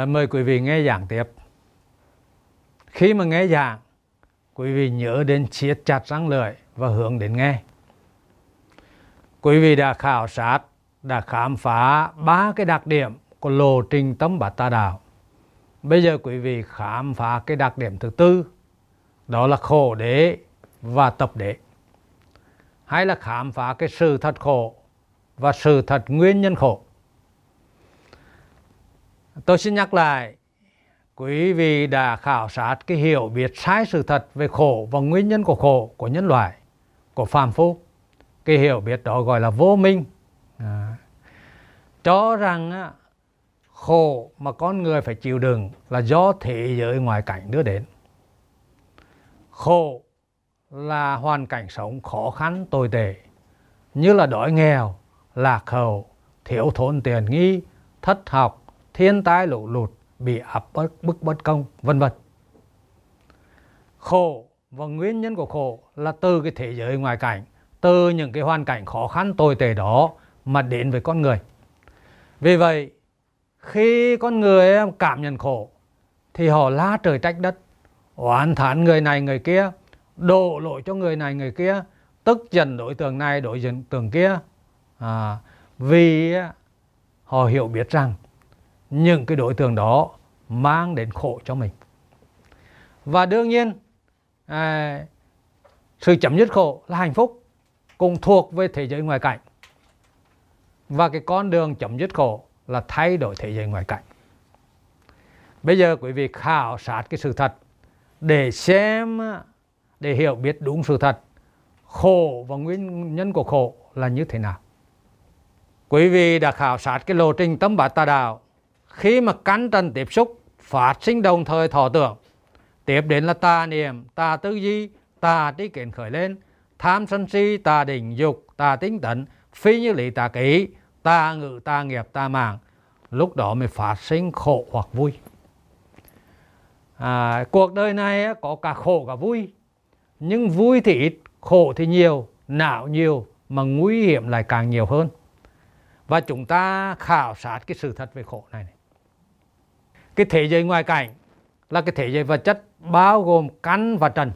À, mời quý vị nghe giảng tiếp. Khi mà nghe giảng, quý vị nhớ đến siết chặt răng lưỡi và hướng đến nghe. Quý vị đã khảo sát, đã khám phá ba cái đặc điểm của lộ trình tâm bát tà đạo. Bây giờ quý vị khám phá cái đặc điểm thứ tư, đó là khổ đế và tập đế. Hay là khám phá cái sự thật khổ và sự thật nguyên nhân khổ. Tôi xin nhắc lại, quý vị đã khảo sát cái hiểu biết sai sự thật về khổ và nguyên nhân của khổ của nhân loại, của phàm phu. Cái hiểu biết đó gọi là vô minh. À, cho rằng khổ mà con người phải chịu đựng là do thế giới ngoài cảnh đưa đến. Khổ là hoàn cảnh sống khó khăn tồi tệ, như là đói nghèo, lạc hậu, thiếu thốn tiền nghi, thất học, thiên tai lũ lụt, bị áp bức, bức bất công, vân vân. Khổ và nguyên nhân của khổ là từ cái thế giới ngoài cảnh, từ những cái hoàn cảnh khó khăn tồi tệ đó mà đến với con người. Vì vậy, khi con người cảm nhận khổ thì họ la trời trách đất, oán thán người này người kia, đổ lỗi cho người này người kia, tức giận đối tượng này đối tượng kia. À, vì họ hiểu biết rằng những cái đối tượng đó mang đến khổ cho mình. Và đương nhiên, à, sự chấm dứt khổ là hạnh phúc, cùng thuộc về thế giới ngoài cảnh. Và cái con đường chấm dứt khổ là thay đổi thế giới ngoài cảnh. Bây giờ quý vị khảo sát cái sự thật để xem, để hiểu biết đúng sự thật, khổ và nguyên nhân của khổ là như thế nào. Quý vị đã khảo sát cái lộ trình tâm bát tà đạo khi mà cắn trần tiếp xúc phát sinh đồng thời thọ tưởng. Tiếp đến là tà niệm tà tư duy tà trí kiến khởi lên. Tham sân si tà định dục tà tính tấn. Phi như lý tà kỹ tà ngự tà nghiệp tà mạng. Lúc đó mới phát sinh khổ hoặc vui. À, cuộc đời này có cả khổ cả vui. Nhưng vui thì ít khổ thì nhiều não nhiều mà nguy hiểm lại càng nhiều hơn. Và chúng ta khảo sát cái sự thật về khổ này, này cái thế giới ngoài cảnh là cái thế giới vật chất bao gồm căn và trần.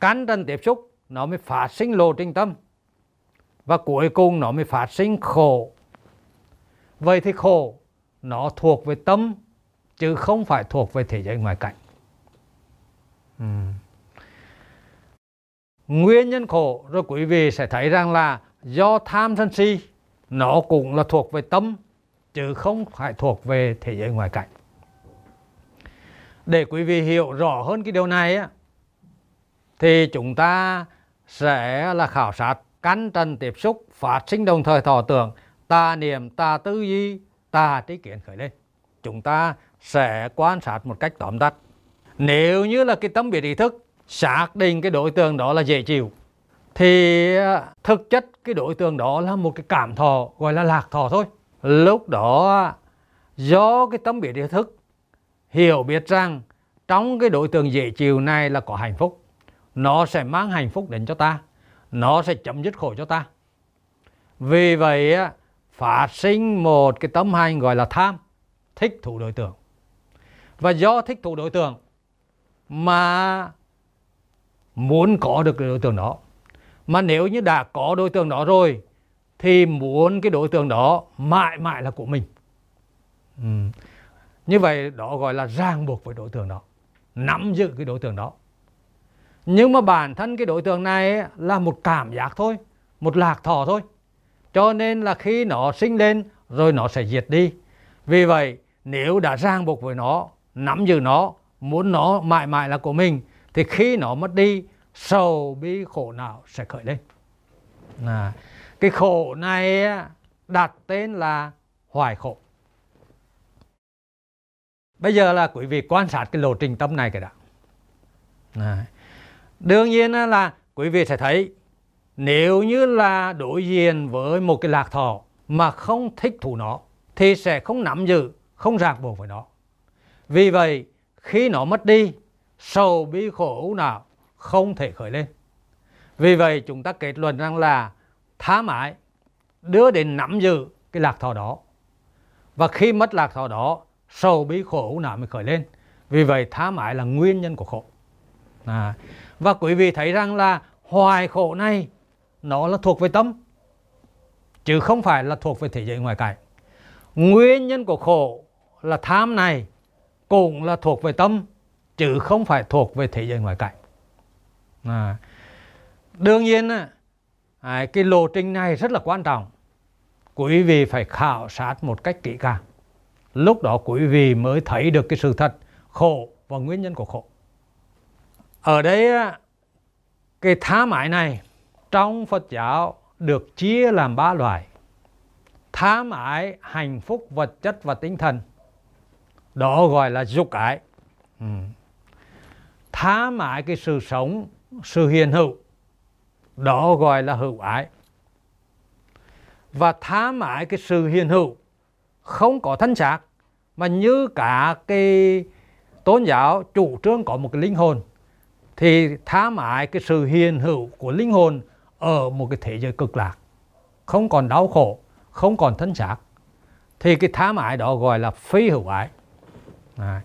Căn trần tiếp xúc nó mới phát sinh lộ trình tâm. Và cuối cùng nó mới phát sinh khổ. Vậy thì khổ nó thuộc về tâm chứ không phải thuộc về thế giới ngoài cảnh ừ. nguyên nhân khổ rồi quý vị sẽ thấy rằng là do tham sân si nó cũng là thuộc về tâm chứ không phải thuộc về thế giới ngoài cảnh. Để quý vị hiểu rõ hơn cái điều này á, thì chúng ta sẽ là khảo sát căn trần tiếp xúc phát sinh đồng thời thọ tưởng, tà niệm, tà tư duy, tà trí kiến khởi lên. Chúng ta sẽ quan sát một cách tóm tắt. Nếu như là cái tâm biệt ý thức, xác định cái đối tượng đó là dễ chịu, thì thực chất cái đối tượng đó là một cái cảm thọ gọi là lạc thọ thôi lúc đó, do cái tấm biển ý thức, hiểu biết rằng trong cái đối tượng dễ chịu này là có hạnh phúc. Nó sẽ mang hạnh phúc đến cho ta. Nó sẽ chấm dứt khổ cho ta. Vì vậy, phát sinh một cái tâm hành gọi là tham, thích thú đối tượng. Và do thích thú đối tượng mà muốn có được cái đối tượng đó. Mà nếu như đã có đối tượng đó rồi thì muốn cái đối tượng đó mãi mãi là của mình. Ừ. như vậy đó gọi là ràng buộc với đối tượng đó nắm giữ cái đối tượng đó. Nhưng mà bản thân cái đối tượng này là một cảm giác thôi một lạc thọ thôi. Cho nên là khi nó sinh lên rồi nó sẽ diệt đi. Vì vậy nếu đã ràng buộc với nó nắm giữ nó muốn nó mãi mãi là của mình thì khi nó mất đi sầu bi khổ não sẽ khởi lên. À, cái khổ này đặt tên là hoài khổ. Bây giờ là quý vị quan sát cái lộ trình tâm này cái đó à, đương nhiên là quý vị sẽ thấy nếu như là đối diện với một cái lạc thọ mà không thích thú nó thì sẽ không nắm giữ không ràng buộc với nó. Vì vậy khi nó mất đi sầu bi khổ nào không thể khởi lên. Vì vậy chúng ta kết luận rằng là tham ái đưa đến nắm giữ cái lạc thọ đó. Và khi mất lạc thọ đó, sầu bí khổ nào mới khởi lên. Vì vậy tham ái là nguyên nhân của khổ. À, và quý vị thấy rằng là hoài khổ này nó là thuộc về tâm chứ không phải là thuộc về thế giới ngoài cảnh nguyên nhân của khổ là tham này cũng là thuộc về tâm chứ không phải thuộc về thế giới ngoài cảnh à, đương nhiên à, cái lộ trình này rất là quan trọng. Quý vị phải khảo sát một cách kỹ càng. Lúc đó quý vị mới thấy được cái sự thật khổ và nguyên nhân của khổ. Ở đây cái tha ái này trong Phật giáo được chia làm ba loại. Tha ái hạnh phúc vật chất và tinh thần. Đó gọi là dục ái. Ừ. tha mái cái sự sống sự hiền hữu đó gọi là hữu ái. Và tham ái cái sự hiền hữu, không có thân xác mà như cả cái tôn giáo chủ trương có một cái linh hồn, thì tham ái cái sự hiền hữu của linh hồn ở một cái thế giới cực lạc. Không còn đau khổ, không còn thân xác thì cái tham ái đó gọi là phi hữu ái. À.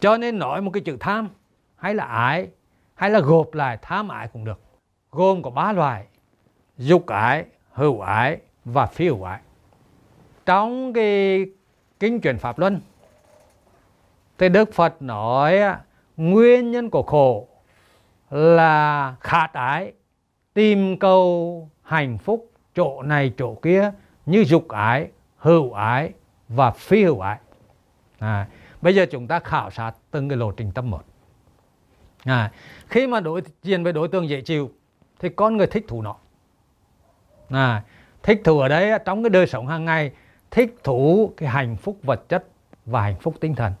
cho nên nói một cái chữ tham, hay là ái, hay là gộp lại tham ái cũng được gồm có ba loại dục ái hữu ái và phi hữu ái. Trong cái kinh truyền pháp luân thì đức phật nói nguyên nhân của khổ là khát ái tìm cầu hạnh phúc chỗ này chỗ kia như dục ái hữu ái và phi hữu ái. À, bây giờ chúng ta khảo sát từng cái lộ trình tâm một. À, khi mà đối diện với đối tượng dễ chịu thì con người thích thú nó. À, thích thú ở đấy trong cái đời sống hàng ngày thích thú cái hạnh phúc vật chất và hạnh phúc tinh thần.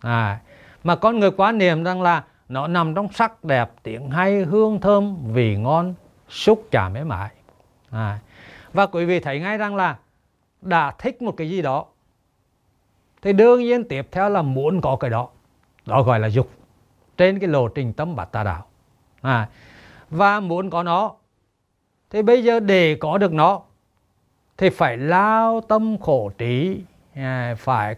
À, mà con người quan niệm rằng là nó nằm trong sắc đẹp tiếng hay hương thơm vị ngon xúc chạm mến mại à, và quý vị thấy ngay rằng là đã thích một cái gì đó thì đương nhiên tiếp theo là muốn có cái đó. Đó gọi là dục. Trên cái lộ trình tâm bát tà đạo. À, và muốn có nó. Thì bây giờ để có được nó, thì phải lao tâm khổ trí à, phải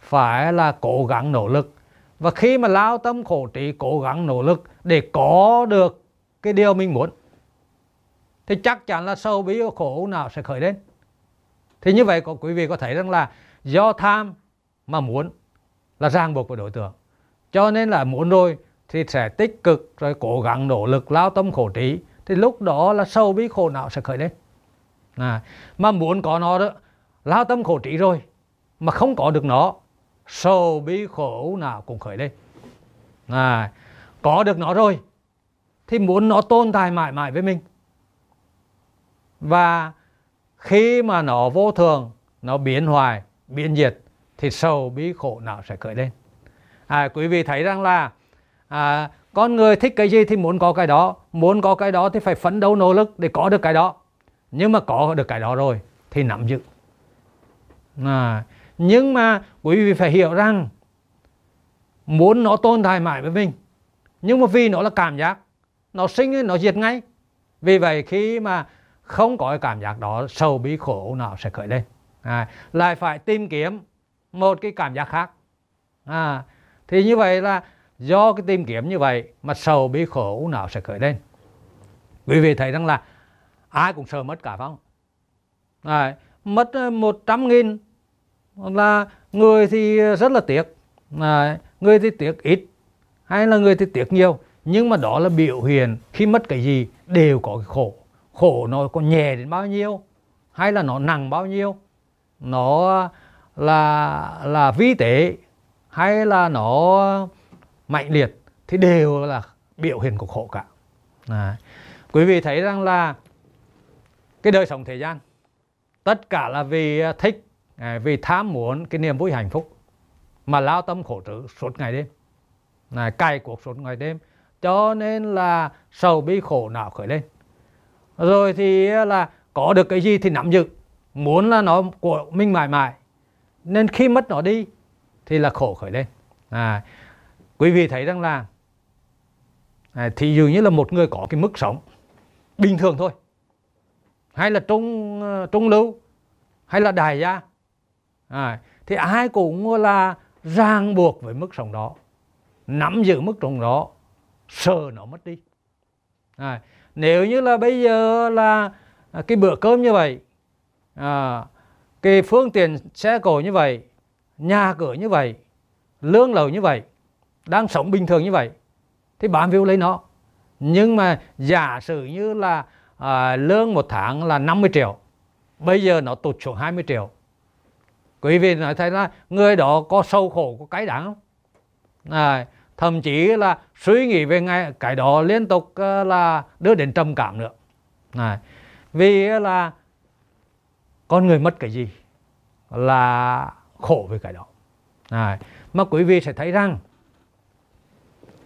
phải là cố gắng nỗ lực. Và khi mà lao tâm khổ trí, cố gắng nỗ lực để có được cái điều mình muốn, thì chắc chắn là sâu bí khổ nào sẽ khởi lên. Thì như vậy có, quý vị có thấy rằng là do tham mà muốn là ràng buộc của đối tượng. Cho nên là muốn rồi thì sẽ tích cực rồi cố gắng nỗ lực lao tâm khổ trí. Thì lúc đó là sâu bí khổ não sẽ khởi lên? À, mà muốn có nó đó lao tâm khổ trí rồi mà không có được nó sâu bí khổ nào cũng khởi lên. À, có được nó rồi thì muốn nó tồn tại mãi mãi với mình. Và khi mà nó vô thường nó biến hoài biến diệt thì sâu bí khổ nào sẽ khởi lên? À, quý vị thấy rằng là à, con người thích cái gì thì muốn có cái đó muốn có cái đó thì phải phấn đấu nỗ lực để có được cái đó. Nhưng mà có được cái đó rồi thì nắm giữ. À, nhưng mà quý vị phải hiểu rằng muốn nó tồn tại mãi với mình nhưng mà vì nó là cảm giác nó sinh nó diệt ngay. Vì vậy khi mà không có cái cảm giác đó sầu bí khổ nào sẽ khởi lên. À, lại phải tìm kiếm một cái cảm giác khác. À, thì như vậy là do cái tìm kiếm như vậy mà sầu bi khổ nào sẽ khởi lên? Quý vị thấy rằng là ai cũng sợ mất cả phong Đấy, mất ờ, một trăm nghìn. Là người thì ờ, rất là tiếc. Đấy, người thì tiếc ít hay là người thì tiếc nhiều. Nhưng mà đó là biểu hiện khi mất cái gì đều có cái khổ. Khổ nó có nhẹ đến bao nhiêu hay là nó nặng bao nhiêu? Nó là là vi tế hay là nó mạnh liệt thì đều là biểu hiện của khổ cả. Đấy. quý vị thấy rằng là cái đời sống thế gian tất cả là vì à, thích à, vì tham muốn cái niềm vui hạnh phúc mà lao tâm khổ trữ suốt ngày đêm. Này cày cuộc suốt ngày đêm cho nên là sầu bi khổ não khởi lên. Rồi thì à, là có được cái gì thì nắm giữ muốn là nó của mình mãi mãi nên khi mất nó đi thì là khổ khởi lên. À, quý vị thấy rằng là à, thì dường như là một người có cái mức sống bình thường thôi hay là trung ờ, trung lưu hay là đại gia à, thì ai cũng là ràng buộc với mức sống đó nắm giữ mức sống đó sợ nó mất đi. À, nếu như là bây giờ là à, cái bữa cơm như vậy à, cái phương tiện xe cộ như vậy nhà cửa như vậy lương lầu như vậy đang sống bình thường như vậy thì bám víu lấy nó. Nhưng mà giả sử như là à, lương một tháng là 50 triệu bây giờ nó tụt xuống 20 triệu. Quý vị nói thấy là người đó có sâu khổ có cái đáng không? À, thậm chí là suy nghĩ về ngay cái đó liên tục uh, là đưa đến trầm cảm nữa. À, vì là con người mất cái gì là khổ về cái đó. À, mà quý vị sẽ thấy rằng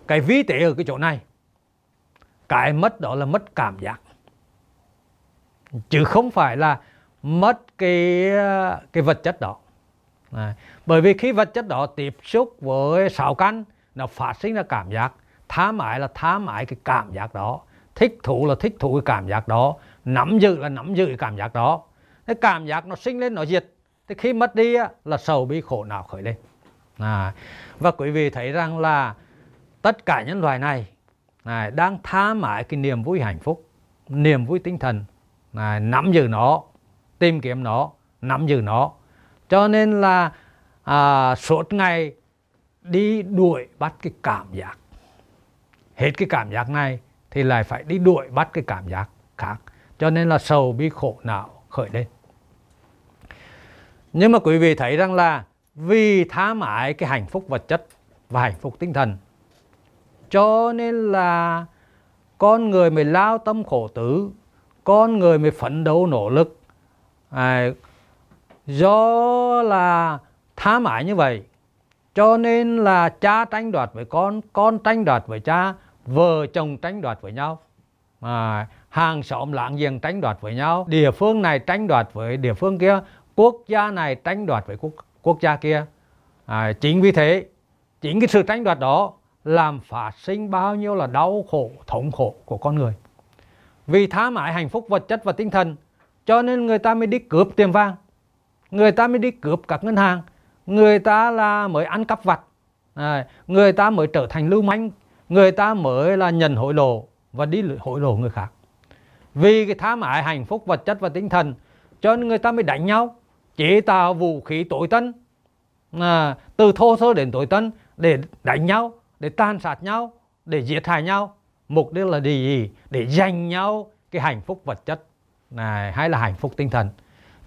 cái vi tế ở cái chỗ này. Cái mất đó là mất cảm giác. Chứ không phải là mất cái cái vật chất đó. À, bởi vì khi vật chất đó tiếp xúc với sáu căn nó phát sinh ra cảm giác. Tham ái là tham ái cái cảm giác đó. Thích thú là thích thú cái cảm giác đó. Nắm giữ là nắm giữ cái cảm giác đó. Cái cảm giác nó sinh lên nó diệt. Thì khi mất đi á, là sầu bi khổ não khởi lên. À, và quý vị thấy rằng là tất cả nhân loại này này, đang tha mãi cái niềm vui hạnh phúc niềm vui tinh thần này, nắm giữ nó tìm kiếm nó nắm giữ nó. Cho nên là à, suốt ngày đi đuổi bắt cái cảm giác. Hết cái cảm giác này thì lại phải đi đuổi bắt cái cảm giác khác. Cho nên là sầu bi khổ não khởi lên. Nhưng mà quý vị thấy rằng là vì tha mãi cái hạnh phúc vật chất và hạnh phúc tinh thần cho nên là con người mới lao tâm khổ tứ con người mới phấn đấu nỗ lực. À, do là tham ái như vậy cho nên là cha tranh đoạt với con con tranh đoạt với cha vợ chồng tranh đoạt với nhau. À, hàng xóm láng giềng tranh đoạt với nhau địa phương này tranh đoạt với địa phương kia quốc gia này tranh đoạt với quốc, quốc gia kia. À, chính vì thế chính cái sự tranh đoạt đó làm phát sinh bao nhiêu là đau khổ thống khổ của con người. Vì tham ái hạnh phúc vật chất và tinh thần cho nên người ta mới đi cướp tiền vàng người ta mới đi cướp các ngân hàng người ta là mới ăn cắp vặt à, người ta mới trở thành lưu manh người ta mới là nhận hối lộ và đi hối lộ người khác. Vì cái tham ái hạnh phúc vật chất và tinh thần cho nên người ta mới đánh nhau chế tạo vũ khí tối tân à, từ thô sơ đến tối tân để đánh nhau để tàn sát nhau, để giết hại nhau mục đích là để gì để giành nhau cái hạnh phúc vật chất, này, hay là hạnh phúc tinh thần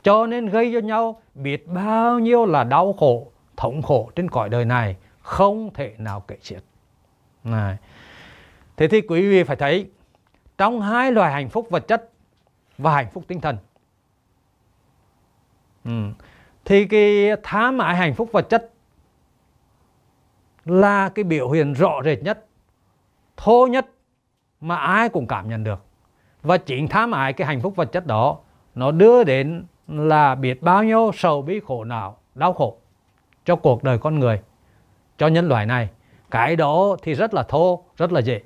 cho nên gây cho nhau biết bao nhiêu là đau khổ, thống khổ trên cõi đời này, không thể nào kể xiết này. thế thì quý vị phải thấy, trong hai loại hạnh phúc vật chất và hạnh phúc tinh thần ừ. thì cái tham ái hạnh phúc vật chất là cái biểu hiện rõ rệt nhất thô nhất mà ai cũng cảm nhận được. Và chính tham ái cái hạnh phúc vật chất đó nó đưa đến là biết bao nhiêu sầu bi khổ não đau khổ cho cuộc đời con người. Cho nhân loại này cái đó thì rất là thô rất là dễ.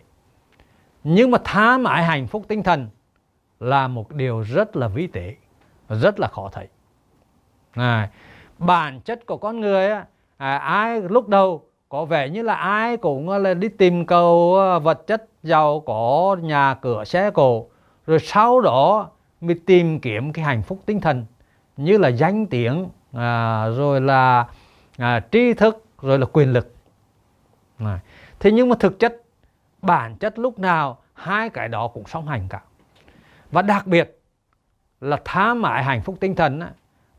Nhưng mà tham ái hạnh phúc tinh thần là một điều rất là vi tế rất là khó thấy. Này, bản chất của con người à, ai lúc đầu có vẻ như là ai cũng ờ, là đi tìm cầu ờ, vật chất giàu có nhà cửa xe cộ rồi sau đó mới tìm kiếm cái hạnh phúc tinh thần như là danh tiếng à, rồi là à, tri thức rồi là quyền lực. À. thế nhưng mà thực chất bản chất lúc nào hai cái đó cũng song hành cả. Và đặc biệt là tha mãi hạnh phúc tinh thần á,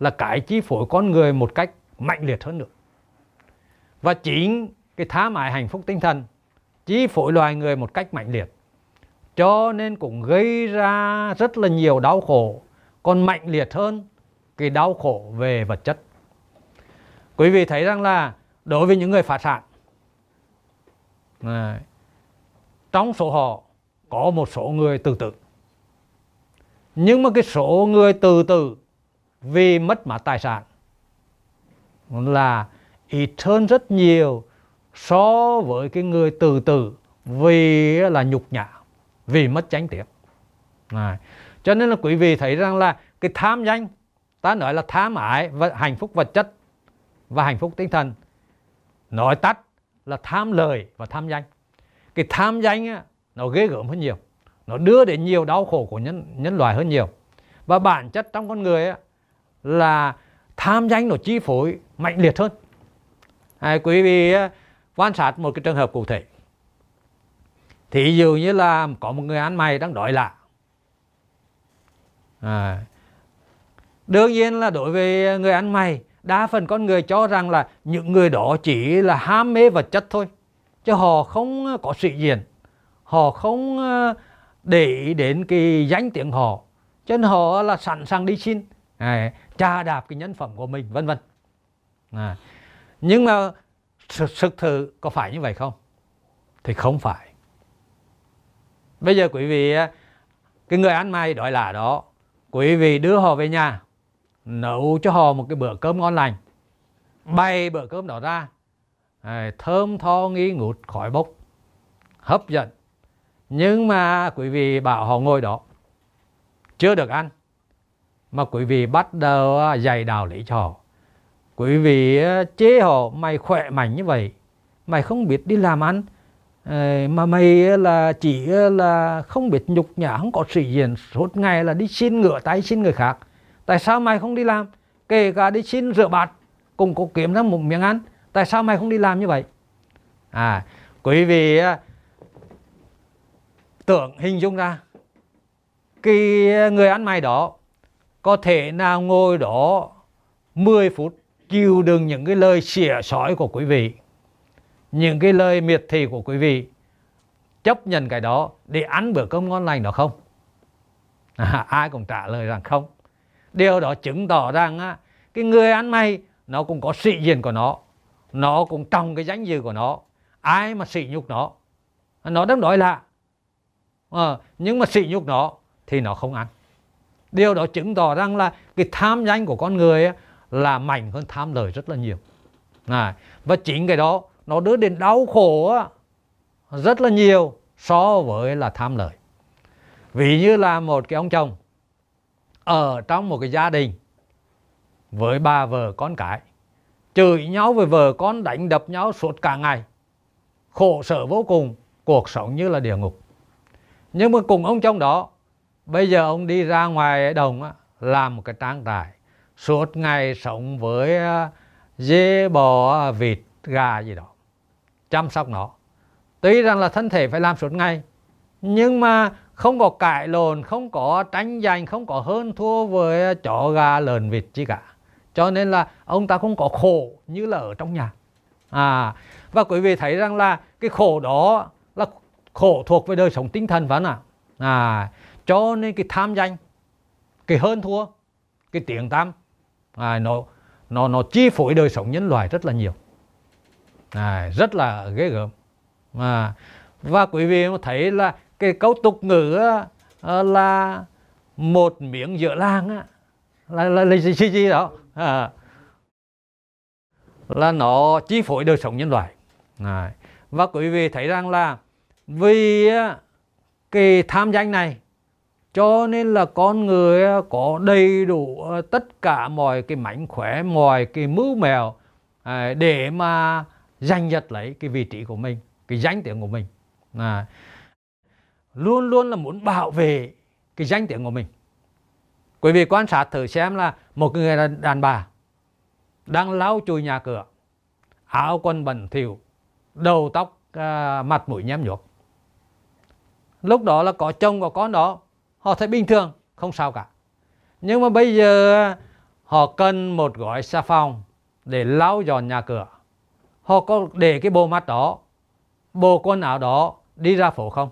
là cái chi phối con người một cách mạnh liệt hơn nữa và chính cái tha mãi hạnh phúc tinh thần chi phối loài người một cách mạnh liệt. Cho nên cũng gây ra rất là nhiều đau khổ còn mạnh liệt hơn cái đau khổ về vật chất. Quý vị thấy rằng là đối với những người phá sản này, trong số họ có một số người tự tử. Nhưng mà cái số người tự tử vì mất mát tài sản là ít hơn rất nhiều so với cái người từ từ vì là nhục nhã vì mất chánh tiết này. cho nên là quý vị thấy rằng là cái tham danh ta nói là tham ái và hạnh phúc vật chất và hạnh phúc tinh thần nói tắt là tham lời và tham danh. Cái tham danh á, nó ghê gớm hơn nhiều nó đưa đến nhiều đau khổ của nhân nhân loại hơn nhiều. Và bản chất trong con người á, là tham danh nó chi phối mạnh liệt hơn à, quý vị quan sát một cái trường hợp cụ thể. Thì dụ như là có một người ăn mày đang đói lạ. À, đương nhiên là đối với người ăn mày đa phần con người cho rằng là những người đó chỉ là ham mê vật chất thôi chứ họ không có sự diện. Họ không để ý đến cái danh tiếng họ cho nên họ là sẵn sàng đi xin à, tra đạp cái nhân phẩm của mình vân vân. À nhưng mà thực, thực thử có phải như vậy không? Thì không phải. Bây giờ quý vị cái người ăn mày đói là đó quý vị đưa họ về nhà nấu cho họ một cái bữa cơm ngon lành bày bữa cơm đó ra à, thơm tho nghi ngút khói bốc hấp dẫn. Nhưng mà quý vị bảo họ ngồi đó chưa được ăn mà quý vị bắt đầu à, dạy đạo lý cho họ quý vị chế họ, mày khỏe mạnh như vậy, mày không biết đi làm ăn ờ, mà mày là chỉ là không biết nhục nhã, không có sĩ diện suốt ngày là đi xin ngựa tay, xin người khác. Tại sao mày không đi làm? Kể cả đi xin rửa bát, cũng có kiếm ra một miếng ăn. Tại sao mày không đi làm như vậy? À quý vị tưởng hình dung ra, cái người ăn mày đó có thể nào ngồi đó 10 phút chịu đựng những cái lời xỉa sói của quý vị những cái lời miệt thị của quý vị. Chấp nhận cái đó để ăn bữa cơm ngon lành đó không? À, ai cũng trả lời rằng không. Điều đó chứng tỏ rằng á, cái người ăn mày nó cũng có sĩ diện của nó nó cũng trong cái danh dự của nó. Ai mà sỉ nhục nó? Nó đang đói lạ à, ờ, nhưng mà sỉ nhục nó thì nó không ăn. Điều đó chứng tỏ rằng là cái tham danh của con người á là mạnh hơn tham lời rất là nhiều. À, và chính cái đó nó đưa đến đau khổ rất là nhiều so với là tham lời ví như là một cái ông chồng ở trong một cái gia đình với ba vợ con cái chửi nhau với vợ con đánh đập nhau suốt cả ngày khổ sở vô cùng cuộc sống như là địa ngục. Nhưng mà cùng ông chồng đó bây giờ ông đi ra ngoài đồng á, làm một cái trang trại suốt ngày sống với à, dê bò à, vịt, gà gì đó, chăm sóc nó. Tuy rằng là thân thể phải làm suốt ngày, nhưng mà không có cãi lộn, không có tranh giành, không có hơn thua với à, chó, gà, lợn, vịt chi cả. Cho nên là ông ta không có khổ như là ở trong nhà. À và quý vị thấy rằng là cái khổ đó là khổ thuộc về đời sống tinh thần phải không ạ. À cho nên cái tham danh, cái hơn thua, cái tiếng tam à, nó nó nó chi phối đời sống nhân loại rất là nhiều. À, rất là ghê gớm. Mà và quý vị thấy là cái câu tục ngữ á, là một miếng giữa làng á, là, là, là gì, gì, gì đó. À, là nó chi phối đời sống nhân loại. À, và quý vị thấy rằng là vì ờ, cái tham danh này cho nên là con người à, có đầy đủ à, tất cả mọi cái mảnh khỏe mọi cái mưu mèo à, để mà giành giật lấy cái vị trí của mình cái danh tiếng của mình. À, luôn luôn là muốn bảo vệ cái danh tiếng của mình. Quý vị quan sát thử xem là một người đàn bà đang lau chùi nhà cửa áo quần bẩn thỉu đầu tóc à, mặt mũi nhem nhuốc. Lúc đó là có chồng có con đó họ thấy bình thường, không sao cả. Nhưng mà bây giờ, họ cần một gói xà phòng để lau dọn nhà cửa. Họ có để cái bộ mặt đó, bộ quần áo đó đi ra phố không?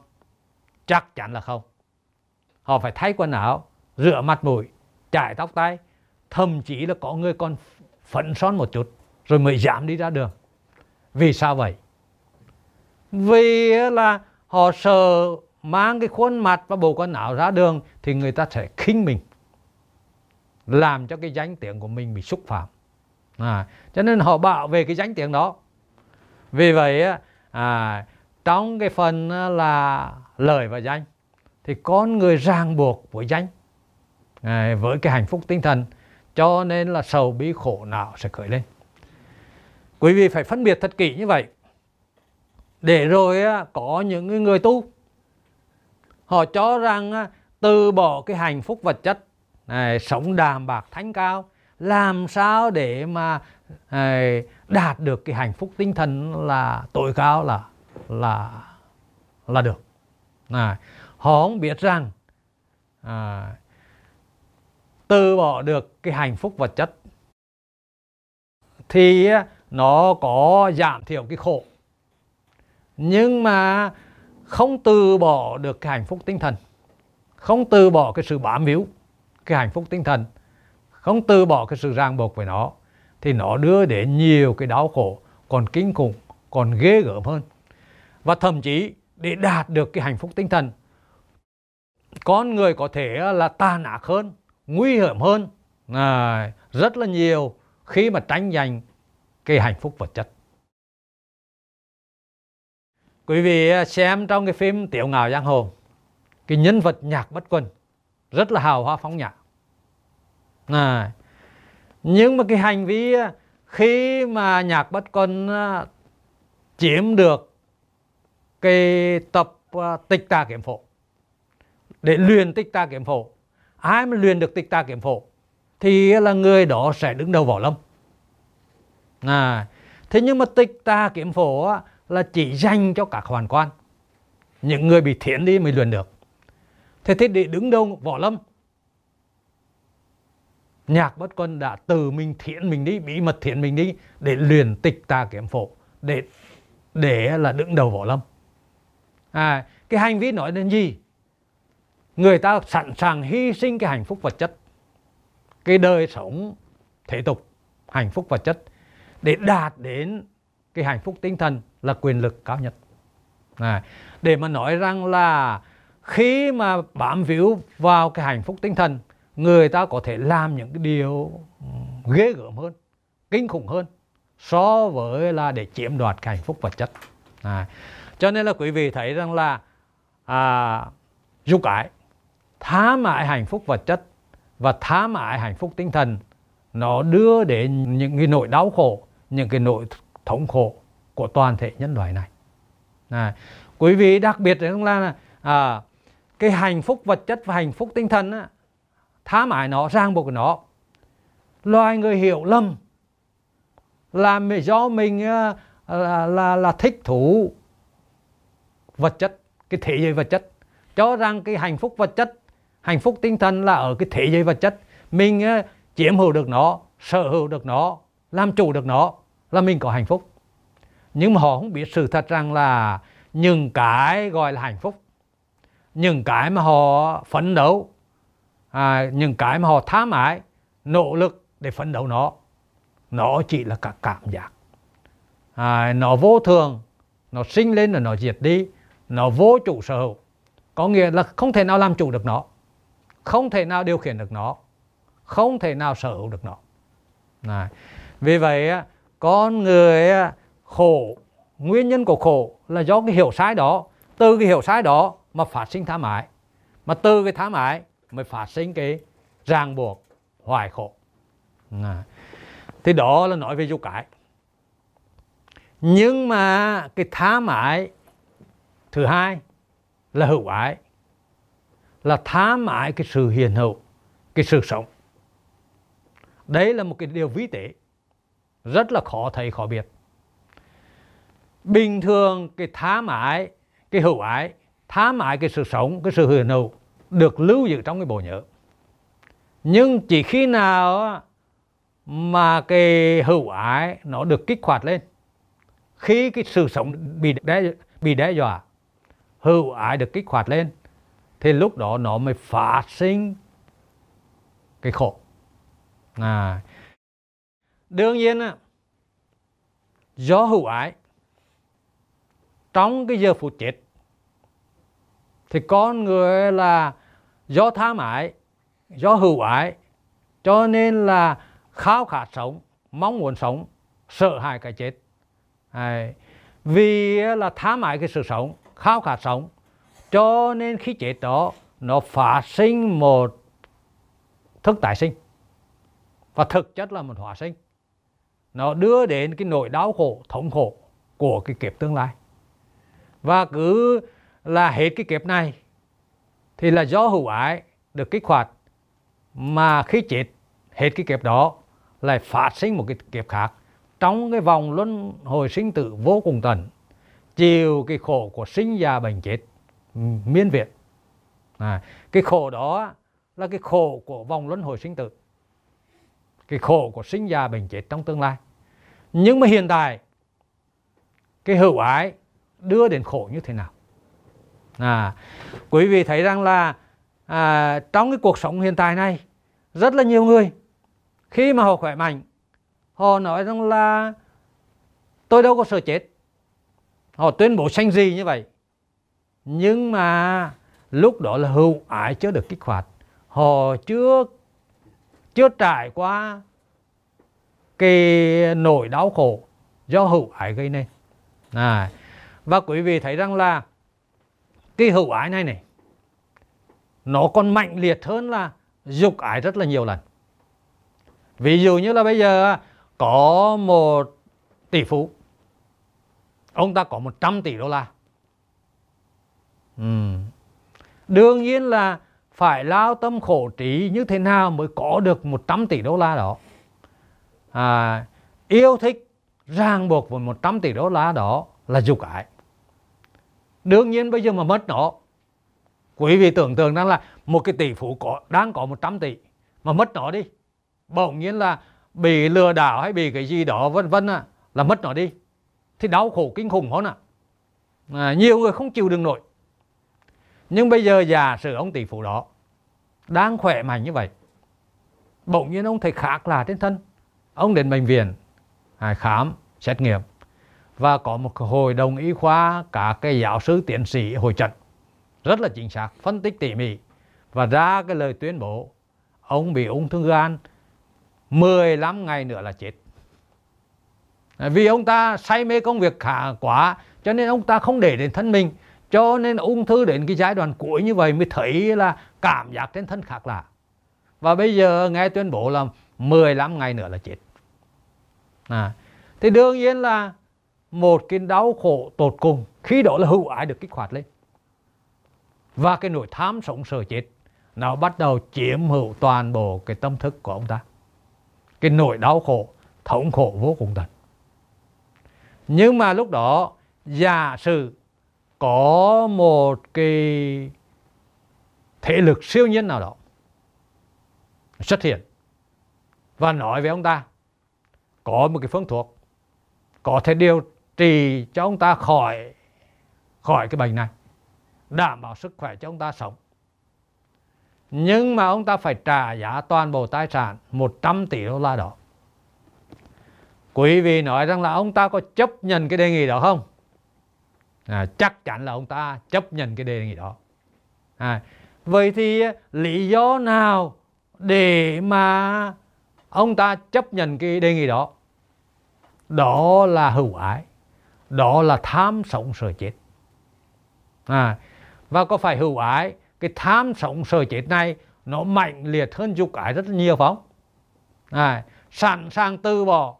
Chắc chắn là không. Họ phải thay quần áo, rửa mặt mũi chải tóc tay thậm chí là có người còn phấn son một chút, rồi mới dám đi ra đường. Vì sao vậy? Vì là họ sợ mang cái khuôn mặt và bộ quần áo ra đường thì người ta sẽ khinh mình làm cho cái danh tiếng của mình bị xúc phạm. À, cho nên họ bảo về cái danh tiếng đó. Vì vậy à, trong cái phần à, là lời và danh thì con người ràng buộc với danh à, với cái hạnh phúc tinh thần cho nên là sầu bi khổ não sẽ khởi lên. Quý vị phải phân biệt thật kỹ như vậy. Để rồi có những người tu họ cho rằng từ bỏ cái hạnh phúc vật chất này, sống đàm bạc thánh cao làm sao để mà này, đạt được cái hạnh phúc tinh thần là tối cao là là là được. Này, họ không biết rằng à, từ bỏ được cái hạnh phúc vật chất thì nó có giảm thiểu cái khổ. Nhưng mà không từ bỏ được cái hạnh phúc tinh thần. Không từ bỏ cái sự bám víu cái hạnh phúc tinh thần. Không từ bỏ cái sự ràng buộc với nó thì nó đưa đến nhiều cái đau khổ còn kinh khủng còn ghê gớm hơn. Và thậm chí để đạt được cái hạnh phúc tinh thần con người có thể là tàn ác hơn nguy hiểm hơn. À, rất là nhiều khi mà tranh giành cái hạnh phúc vật chất quý vị à, xem trong cái phim tiểu ngào giang hồ cái nhân vật nhạc bất quân rất là hào hoa phóng nhã à, nhưng mà cái hành vi à, khi mà nhạc bất quân à, chiếm được cái tập tịch ta kiếm phổ để luyện tịch ta kiếm phổ ai mà luyện được tịch ta kiếm phổ thì là người đó sẽ đứng đầu võ lâm. À, thế nhưng mà tịch ta kiếm phổ là chỉ dành cho các hoàn quan. Những người bị thiện đi mới luyện được. Thế thế để đứng đầu võ lâm? Nhạc bất quân đã từ mình thiện mình đi bí mật thiện mình đi để luyện tịch ta kiếm phổ để để là đứng đầu võ lâm. À, cái hành vi nói đến gì? Người ta sẵn sàng hy sinh cái hạnh phúc vật chất cái đời sống thể tục hạnh phúc vật chất để đạt đến cái hạnh phúc tinh thần là quyền lực cao nhất này để mà nói rằng là khi mà bám víu vào cái hạnh phúc tinh thần người ta có thể làm những cái điều ghê gớm hơn kinh khủng hơn so với là để chiếm đoạt cái hạnh phúc vật chất. À, cho nên là quý vị thấy rằng là à, dục ái thá mại hạnh phúc vật chất và thá mại hạnh phúc tinh thần nó đưa đến những cái nỗi đau khổ những cái nỗi thống khổ của toàn thể nhân loại này. Này. quý vị đặc biệt rằng là à, cái hạnh phúc vật chất và hạnh phúc tinh thần á, thá mãi nó ràng buộc nó. Loài người hiểu lầm là do mình à, là, là, là thích thú vật chất cái thế giới vật chất. Cho rằng cái hạnh phúc vật chất hạnh phúc tinh thần là ở cái thế giới vật chất. Mình à, chiếm hữu được nó sở hữu được nó làm chủ được nó là mình có hạnh phúc. Nhưng mà họ không biết sự thật rằng là những cái gọi là hạnh phúc những cái mà họ phấn đấu à, những cái mà họ tham ái nỗ lực để phấn đấu nó nó chỉ là cả cảm giác. À, nó vô thường nó sinh lên rồi nó diệt đi nó vô chủ sở hữu. Có nghĩa là không thể nào làm chủ được nó không thể nào điều khiển được nó không thể nào sở hữu được nó. Này. vì vậy con người khổ, nguyên nhân của khổ là do cái hiểu sai đó. Từ cái hiểu sai đó mà phát sinh tham ái mà từ cái tham ái mới phát sinh cái ràng buộc, hoài khổ. À. thì đó là nói về dục cái nhưng mà cái tham ái thứ hai là hữu ái. Là tham ái cái sự hiền hữu, cái sự sống. Đấy là một cái điều vĩ tế rất là khó thấy khó biệt bình thường cái tham ái cái hữu ái tham ái cái sự sống cái sự hưởng hữu được lưu giữ trong cái bộ nhớ nhưng chỉ khi nào mà cái hữu ái nó được kích hoạt lên khi cái sự sống bị đe, bị đe dọa hữu ái được kích hoạt lên thì lúc đó nó mới phát sinh cái khổ à đương nhiên á, do hữu ái, trong cái giờ phút chết, thì con người là do tham ái, do hữu ái, cho nên là khao khát sống, mong muốn sống, sợ hãi cái chết. Vì là tham ái cái sự sống, khao khát sống, cho nên khi chết đó, nó phát sinh một thức tái sinh. Và thực chất là một hóa sinh nó đưa đến cái nỗi đau khổ thống khổ của cái kiếp tương lai. Và cứ là hết cái kiếp này thì là do hữu ái được kích hoạt mà khi chết hết cái kiếp đó lại phát sinh một cái kiếp khác. Trong cái vòng luân hồi sinh tử vô cùng tận chịu cái khổ của sinh già bệnh chết miên việt à, cái khổ đó là cái khổ của vòng luân hồi sinh tử cái khổ của sinh già bệnh chết trong tương lai. Nhưng mà hiện tại cái hữu ái đưa đến khổ như thế nào? À, quý vị thấy rằng là à, trong cái cuộc sống hiện tại này rất là nhiều người khi mà họ khỏe mạnh họ nói rằng là tôi đâu có sợ chết. Họ tuyên bố sanh gì như vậy? Nhưng mà lúc đó là hữu ái chưa được kích hoạt. Họ chưa chưa trải qua cái nỗi đau khổ do hữu ái gây nên. À, và quý vị thấy rằng là cái hữu ái này này nó còn mạnh liệt hơn là dục ái rất là nhiều lần. Ví dụ như là bây giờ có một tỷ phú ông ta có 100 tỷ đô la. Ừ. đương nhiên là phải lao tâm khổ trí như thế nào mới có được 100 tỷ đô la đó? À, yêu thích ràng buộc với 100 tỷ đô la đó là dục ái. Đương nhiên bây giờ mà mất nó quý vị tưởng tượng rằng là một cái tỷ phú có đang có 100 tỷ mà mất nó đi bỗng nhiên là bị lừa đảo hay bị cái gì đó vân vân à, là mất nó đi. Thì đau khổ kinh khủng hơn à. à, nhiều người không chịu đựng nổi. Nhưng bây giờ giả sử ông tỷ phú đó đang khỏe mạnh như vậy. Bỗng nhiên ông thấy khác là trên thân. Ông đến bệnh viện khám, xét nghiệm. Và có một hội đồng y khoa, cả cái giáo sư tiến sĩ hội trận. Rất là chính xác, phân tích tỉ mỉ. Và ra cái lời tuyên bố, ông bị ung thư gan 15 ngày nữa là chết. Vì ông ta say mê công việc khả quá, cho nên ông ta không để đến thân mình. Cho nên ung thư đến cái giai đoạn cuối như vậy mới thấy là cảm giác trên thân khác lạ. Và bây giờ nghe tuyên bố là 15 ngày nữa là chết. À, thì đương nhiên là một cái đau khổ tột cùng khi đó là hữu ái được kích hoạt lên. Và cái nỗi tham sống sợ chết nó bắt đầu chiếm hữu toàn bộ cái tâm thức của ông ta. Cái nỗi đau khổ thống khổ vô cùng tận nhưng mà lúc đó giả sử có một cái thể lực siêu nhiên nào đó xuất hiện và nói với ông ta có một cái phương thuốc có thể điều trị cho ông ta khỏi khỏi cái bệnh này đảm bảo sức khỏe cho ông ta sống. Nhưng mà ông ta phải trả giá toàn bộ tài sản 100 tỷ đô la đó. Quý vị nói rằng là ông ta có chấp nhận cái đề nghị đó không? À, chắc chắn là ông ta chấp nhận cái đề nghị đó. À, vậy thì à, lý do nào để mà ông ta chấp nhận cái đề nghị đó? Đó là hữu ái đó là tham sống sợ chết. À, và có phải hữu ái cái tham sống sợ chết này nó mạnh liệt hơn dục ái rất nhiều phải không? À, sẵn sàng từ bỏ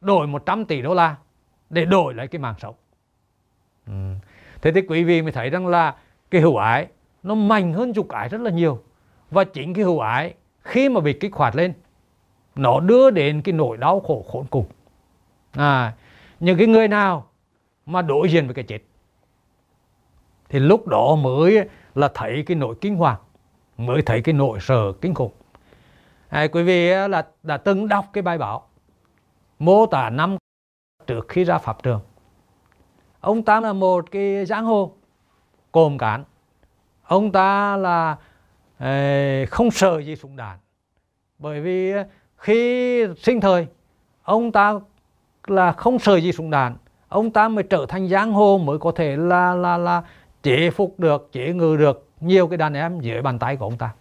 đổi 100 tỷ đô la để đổi lại cái mạng sống. Ừ. thế thì quý vị mới thấy rằng là cái hữu ái nó mạnh hơn dục ái rất là nhiều. Và chính cái hữu ái khi mà bị kích hoạt lên nó đưa đến cái nỗi đau khổ khốn cùng. À, những cái người nào mà đối diện với cái chết thì lúc đó mới là thấy cái nỗi kinh hoàng mới thấy cái nỗi sợ kinh khủng. À, quý vị là đã từng đọc cái bài báo mô tả năm trước khi ra pháp trường. Ông ta là một cái giang hồ cồm cán ông ta là không sợ gì súng đạn. Bởi vì khi sinh thời, ông ta là không sợ gì súng đạn. Ông ta mới trở thành giang hồ mới có thể là là là chế phục được, chế ngự được nhiều cái đàn em dưới bàn tay của ông ta.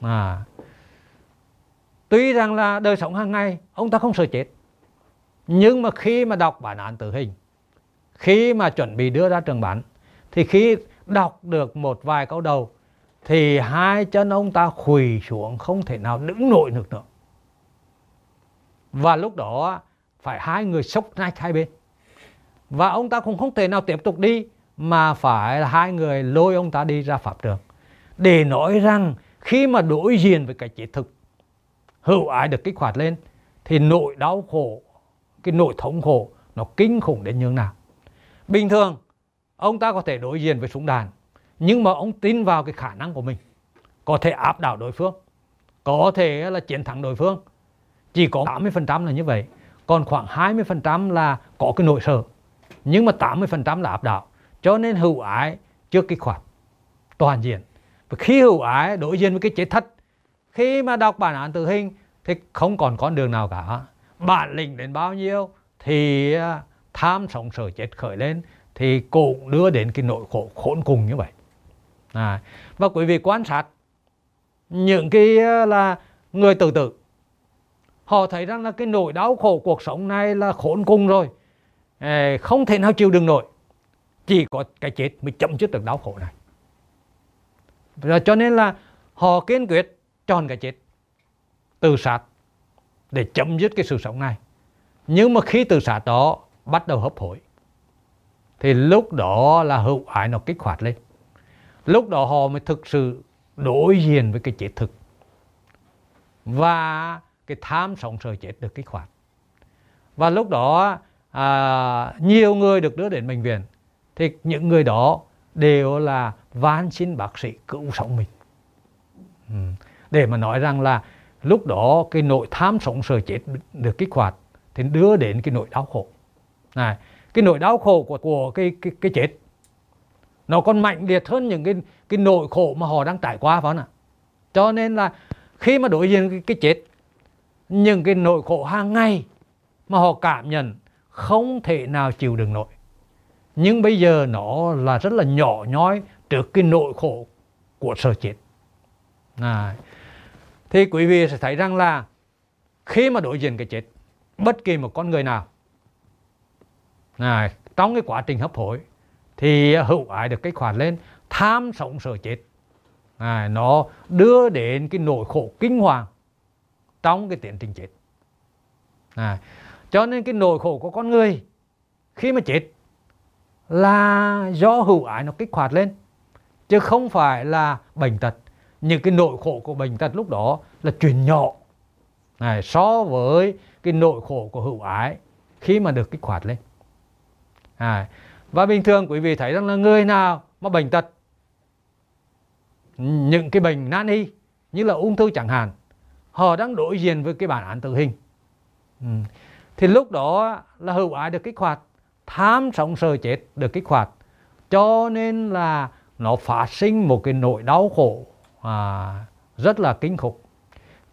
À. Tuy rằng là đời sống hàng ngày, ông ta không sợ chết. Nhưng mà khi mà đọc bản án tử hình, khi mà chuẩn bị đưa ra trường bản, thì khi đọc được một vài câu đầu, thì hai chân ông ta khùy xuống, không thể nào đứng nổi được nữa. Và lúc đó, phải hai người sốc nách hai bên. Và ông ta cũng không thể nào tiếp tục đi, mà phải là hai người lôi ông ta đi ra pháp trường. Để nói rằng, khi mà đối diện với cái chết thực, hữu ái được kích hoạt lên, thì nỗi đau khổ, cái nỗi thống khổ, nó kinh khủng đến như nào. Bình thường ông ta có thể đối diện với súng đạn, nhưng mà ông tin vào cái khả năng của mình. Có thể áp đảo đối phương, có thể là chiến thắng đối phương. Chỉ có 80% là như vậy, còn khoảng 20% là có cái nỗi sợ. Nhưng mà 80% là áp đảo, cho nên hữu ái trước kích hoạt toàn diện. Và khi hữu ái đối diện với cái chết thất, khi mà đọc bản án tử hình thì không còn con đường nào cả. Bản lĩnh đến bao nhiêu thì tham sống sợ chết khởi lên thì cũng đưa đến cái nỗi khổ khốn cùng như vậy. À, và quý vị quan sát những cái ờ, là người tự tử họ thấy rằng là cái nỗi đau khổ cuộc sống này là khốn cùng rồi. Không thể nào chịu đựng nổi. Chỉ có cái chết mới chấm dứt được đau khổ này. Và cho nên là họ kiên quyết chọn cái chết tự sát để chấm dứt cái sự sống này. Nhưng mà khi tự sát đó bắt đầu hấp hối thì lúc đó là hữu ái nó kích hoạt lên. Lúc đó họ mới thực sự đối diện với cái chết thực. Và cái tham sống sợ chết được kích hoạt. Và lúc đó à, nhiều người được đưa đến bệnh viện. Thì những người đó đều là van xin bác sĩ cứu sống mình. Ừ. để mà nói rằng là lúc đó cái nội tham sống sợ chết được kích hoạt thì đưa đến cái nỗi đau khổ. Này cái nỗi đau khổ của của cái cái cái chết. Nó còn mạnh liệt hơn những cái cái nỗi khổ mà họ đang trải qua phải không ạ cho nên là khi mà đối diện cái, cái chết những cái nỗi khổ hàng ngày mà họ cảm nhận không thể nào chịu đựng nổi. Nhưng bây giờ nó là rất là nhỏ nhói trước cái nỗi khổ của sợ chết. À, thì quý vị sẽ thấy rằng là khi mà đối diện cái chết bất kỳ một con người nào à, trong cái quá trình hấp hối thì hữu ái được kích hoạt lên tham sống sợ chết. À, nó đưa đến cái nỗi khổ kinh hoàng trong cái tiến trình chết. À, cho nên cái nỗi khổ của con người khi mà chết là do hữu ái nó kích hoạt lên chứ không phải là bệnh tật. Những cái nỗi khổ của bệnh tật lúc đó là chuyện nhỏ. Này, so với cái nỗi khổ của hữu ái khi mà được kích hoạt lên à, và bình thường quý vị thấy rằng là người nào mà bệnh tật những cái bệnh nan y như là ung thư chẳng hạn họ đang đối diện với cái bản án tử hình. Ừ. thì lúc đó là hữu ái được kích hoạt tham sống sợ chết được kích hoạt. Cho nên là nó phát sinh một cái nỗi đau khổ à, rất là kinh khủng.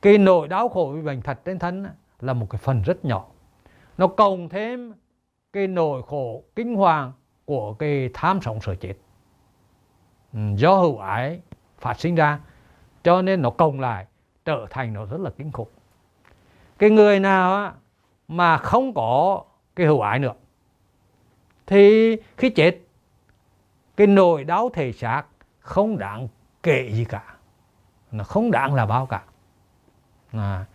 Cái nỗi đau khổ vì bệnh thật trên thân là một cái phần rất nhỏ. Nó cộng thêm cái nỗi khổ kinh hoàng của cái tham sống sợ chết. Ừ, do hữu ái phát sinh ra, cho nên nó cộng lại trở thành nó rất là kinh khủng. Cái người nào mà không có cái hữu ái nữa, thì khi chết, cái nỗi đau thể xác không đáng kể gì cả. Nó không đáng là bao cả. À.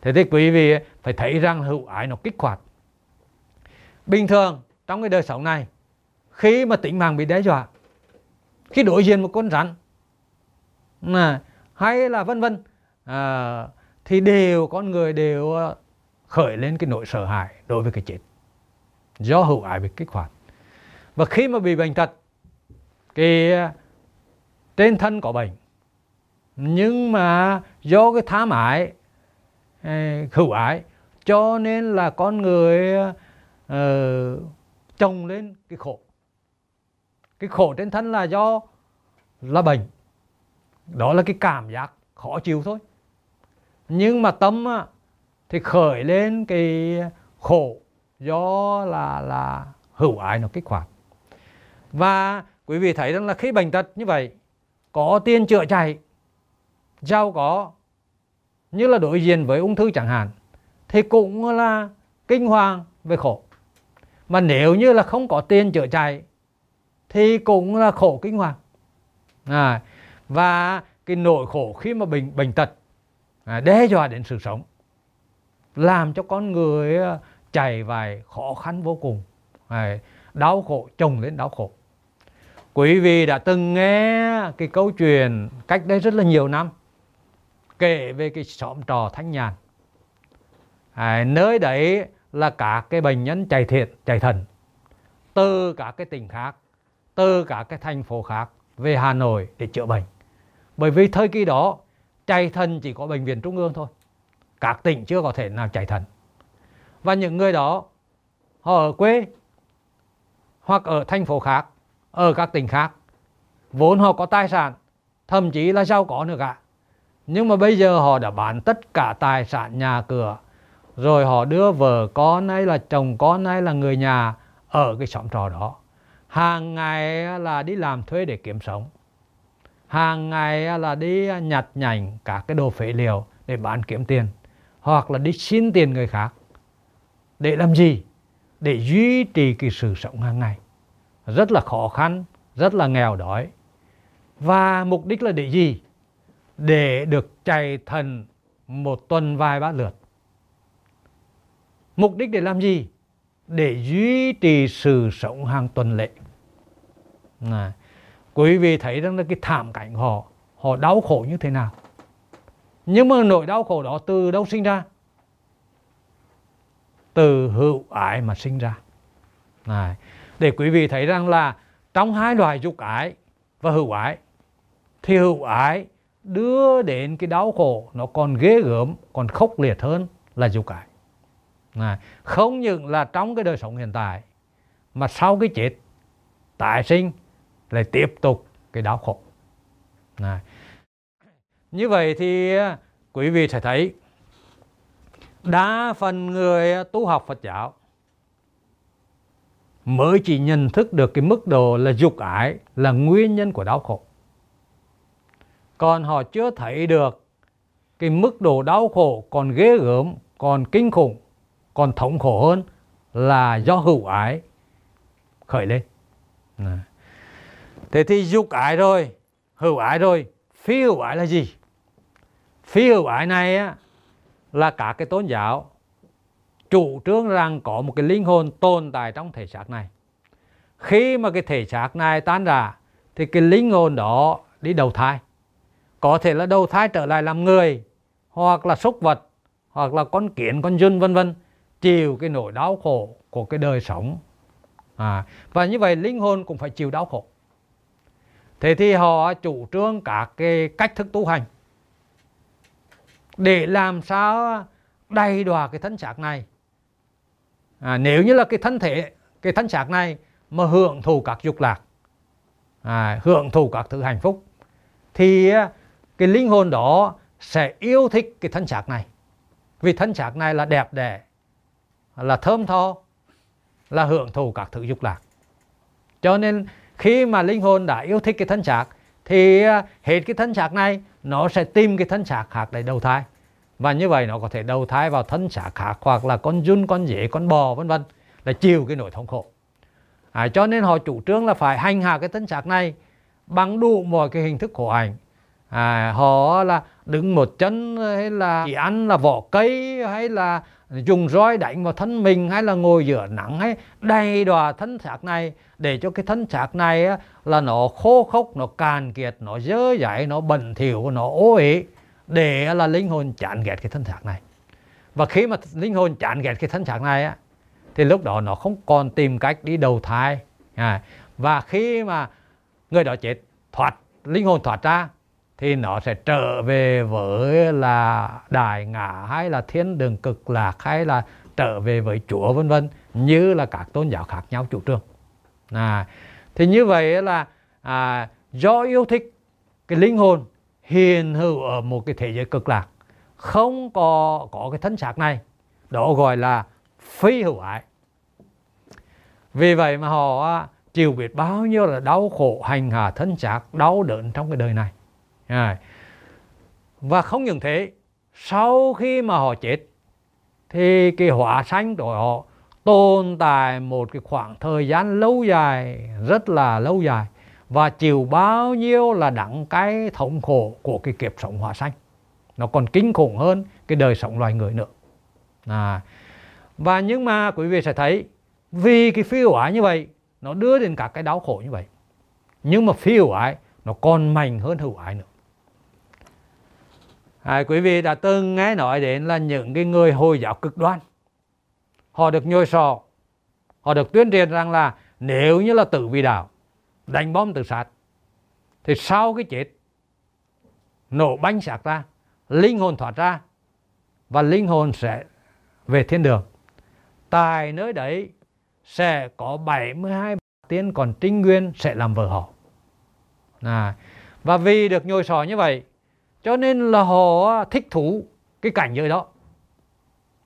thế thì quý vị phải thấy rằng hữu ái nó kích hoạt bình thường trong cái đời sống này khi mà tính mạng bị đe dọa khi đối diện một con rắn à, hay là vân vân à, thì đều con người đều ờ, khởi lên cái nỗi sợ hãi đối với cái chết do hữu ái bị kích hoạt. Và khi mà bị bệnh tật cái ờ, trên thân có bệnh nhưng mà do cái tham ái ờ, hữu ái cho nên là con người Ờ, uh, trồng lên cái khổ. Cái khổ trên thân là do là bệnh. Đó là cái cảm giác khó chịu thôi. Nhưng mà tâm thì khởi lên cái khổ do là là hữu ái nó kích hoạt. Và quý vị thấy rằng là khi bệnh tật như vậy có tiền chữa chạy giàu có như là đối diện với ung thư chẳng hạn thì cũng là kinh hoàng về khổ mà nếu như là không có tiền chữa chạy thì cũng là khổ kinh hoàng. À, và cái nỗi khổ khi mà bệnh bệnh tật à, đe dọa đến sự sống làm cho con người à, chạy vài khó khăn vô cùng. À, đau khổ chồng lên đau khổ. Quý vị đã từng nghe cái câu chuyện cách đây rất là nhiều năm kể về cái xóm trò thanh nhàn. À, nơi đấy là cả cái bệnh nhân chạy thiệt, chạy thần. Từ cả cái tỉnh khác, từ cả cái thành phố khác về Hà Nội để chữa bệnh. Bởi vì thời kỳ đó, chạy thần chỉ có bệnh viện trung ương thôi. Các tỉnh chưa có thể nào chạy thần. Và những người đó, họ ở quê hoặc ở thành phố khác, ở các tỉnh khác, vốn họ có tài sản, thậm chí là giàu có nữa cả. Nhưng mà bây giờ họ đã bán tất cả tài sản, nhà cửa rồi họ đưa vợ con hay là chồng con hay là người nhà ở cái xóm trọ đó. Hàng ngày là đi làm thuê để kiếm sống. Hàng ngày là đi nhặt nhảnh các cái đồ phế liệu để bán kiếm tiền, hoặc là đi xin tiền người khác. Để làm gì? Để duy trì cái sự sống hàng ngày. Rất là khó khăn, rất là nghèo đói. Và mục đích là để gì? Để được chạy thần một tuần vài ba lượt mục đích để làm gì? Để duy trì sự sống hàng tuần lệ này, quý vị thấy rằng là cái thảm cảnh họ họ đau khổ như thế nào? Nhưng mà nỗi đau khổ đó từ đâu sinh ra? Từ hữu ái mà sinh ra. Này, để quý vị thấy rằng là trong hai loài dục ái và hữu ái thì hữu ái đưa đến cái đau khổ nó còn ghê gớm còn khốc liệt hơn là dục ái à, không những là trong cái đời sống hiện tại mà sau cái chết tái sinh lại tiếp tục cái đau khổ à. như vậy thì à, quý vị sẽ thấy đa phần người tu học Phật giáo mới chỉ nhận thức được cái mức độ là dục ái là nguyên nhân của đau khổ. Còn họ chưa thấy được cái mức độ đau khổ còn ghê gớm, còn kinh khủng, còn thống khổ hơn là do hữu ái khởi lên. Thế thì dục ái rồi, hữu ái rồi, phi hữu ái là gì? Phi hữu ái này á, là cả cái tôn giáo chủ trương rằng có một cái linh hồn tồn tại trong thể xác này. Khi mà cái thể xác này tan ra thì cái linh hồn đó đi đầu thai. Có thể là đầu thai trở lại làm người hoặc là súc vật hoặc là con kiến, con dưng vân vân chịu cái nỗi đau khổ của cái đời sống. À, và như vậy linh hồn cũng phải chịu đau khổ. Thế thì họ chủ trương các cái cách thức tu hành để làm sao đầy đọa cái thân xác này à, nếu như là cái thân thể cái thân xác này mà hưởng thụ các dục lạc à, hưởng thụ các thứ hạnh phúc thì à, cái linh hồn đó sẽ yêu thích cái thân xác này vì thân xác này là đẹp đẽ là thơm tho là hưởng thụ các thứ dục lạc. Cho nên khi mà linh hồn đã yêu thích cái thân xác thì à, hết cái thân xác này nó sẽ tìm cái thân xác khác để đầu thai. Và như vậy nó có thể đầu thai vào thân xác khác hoặc là con run con dế con bò vân vân là chịu cái nỗi thống khổ. À, cho nên họ chủ trương là phải hành hạ cái thân xác này bằng đủ mọi cái hình thức khổ hạnh à, họ là đứng một chân hay là chỉ ăn là vỏ cây hay là dùng roi đánh vào thân mình hay là ngồi giữa nắng hay đầy đọa thân xác này. Để cho cái thân xác này á là nó khô khốc nó càn kiệt nó dơ dãi nó bẩn thỉu nó ô ế để là linh hồn chán ghét cái thân xác này. Và khi mà linh hồn chán ghét cái thân xác này á thì lúc đó nó không còn tìm cách đi đầu thai. À, và khi mà người đó chết thoát linh hồn thoát ra thì nó sẽ trở về với là đại ngã hay là thiên đường cực lạc hay là trở về với chúa vân vân như là các tôn giáo khác nhau chủ trương. À, thì như vậy là à, do yêu thích cái linh hồn hiện hữu ở một cái thế giới cực lạc không có có cái thân xác này đó gọi là phi hữu ái. Vì vậy mà họ à, chịu biết bao nhiêu là đau khổ hành hạ thân xác đau đớn trong cái đời này và không những thế sau khi mà họ chết thì cái hỏa sanh của họ tồn tại một cái khoảng thời gian lâu dài rất là lâu dài và chịu bao nhiêu là đắng cái thống khổ của cái kiếp sống hỏa sanh. Nó còn kinh khủng hơn cái đời sống loài người nữa. À, và nhưng mà quý vị sẽ thấy vì cái phi hữu ái như vậy nó đưa đến các cái đau khổ như vậy. Nhưng mà phi hữu ái nó còn mạnh hơn hữu ái nữa à, quý vị đã từng nghe nói đến là những cái người hồi giáo cực đoan. Họ được nhồi sò họ được tuyên truyền rằng là nếu như là tử vì đạo đánh bom tự sát thì sau cái chết nổ bánh sạc ra linh hồn thoát ra và linh hồn sẽ về thiên đường. Tại nơi đấy sẽ có 72 tiên còn trinh nguyên sẽ làm vợ họ. À, và vì được nhồi sò như vậy cho nên là họ thích thú cái cảnh giới đó.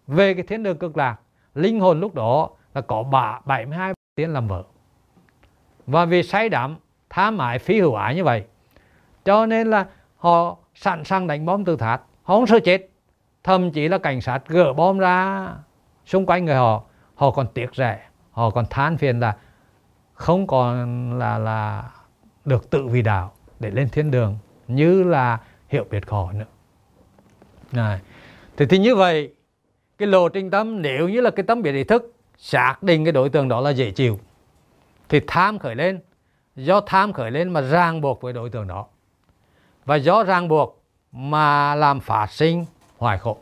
Về cái thiên đường cực lạc, linh hồn lúc đó là có bà 72 tiếng làm vợ. Và vì say đắm tham ái phi hữu ái như vậy, cho nên là họ sẵn sàng đánh bom tự thát họ không sợ chết, thậm chí là cảnh sát gỡ bom ra xung quanh người họ. Họ còn tiếc rẻ, họ còn than phiền là không còn là là được tự vì đạo để lên thiên đường, như là hiểu biết họ nữa này. thì thì như vậy, cái lộ trình tâm nếu như là cái tâm biết ý thức xác định cái đối tượng đó là dễ chịu, thì tham khởi lên, do tham khởi lên mà ràng buộc với đối tượng đó và do ràng buộc mà làm phát sinh hoài khổ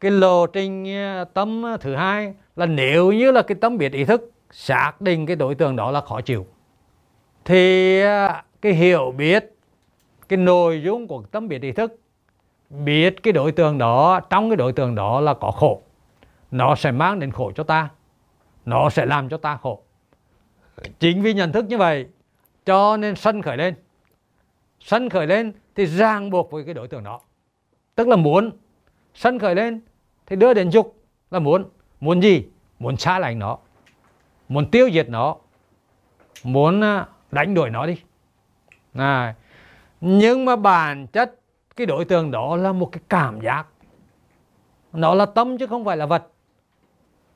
cái lộ trình ờ, tâm ờ, thứ hai là nếu như là cái tâm biết ý thức xác định cái đối tượng đó là khó chịu, thì ờ, cái hiểu biết cái nội dung của tâm biết ý thức biết cái đối tượng đó trong cái đối tượng đó là có khổ. Nó sẽ mang đến khổ cho ta. Nó sẽ làm cho ta khổ. Chính vì nhận thức như vậy cho nên sân khởi lên. Sân khởi lên thì ràng buộc với cái đối tượng đó. Tức là muốn sân khởi lên thì đưa đến dục là muốn. Muốn gì? Muốn xa lánh nó. Muốn tiêu diệt nó. Muốn à, đánh đuổi nó đi. À, nhưng mà bản chất cái đối tượng đó là một cái cảm giác. Nó là tâm chứ không phải là vật.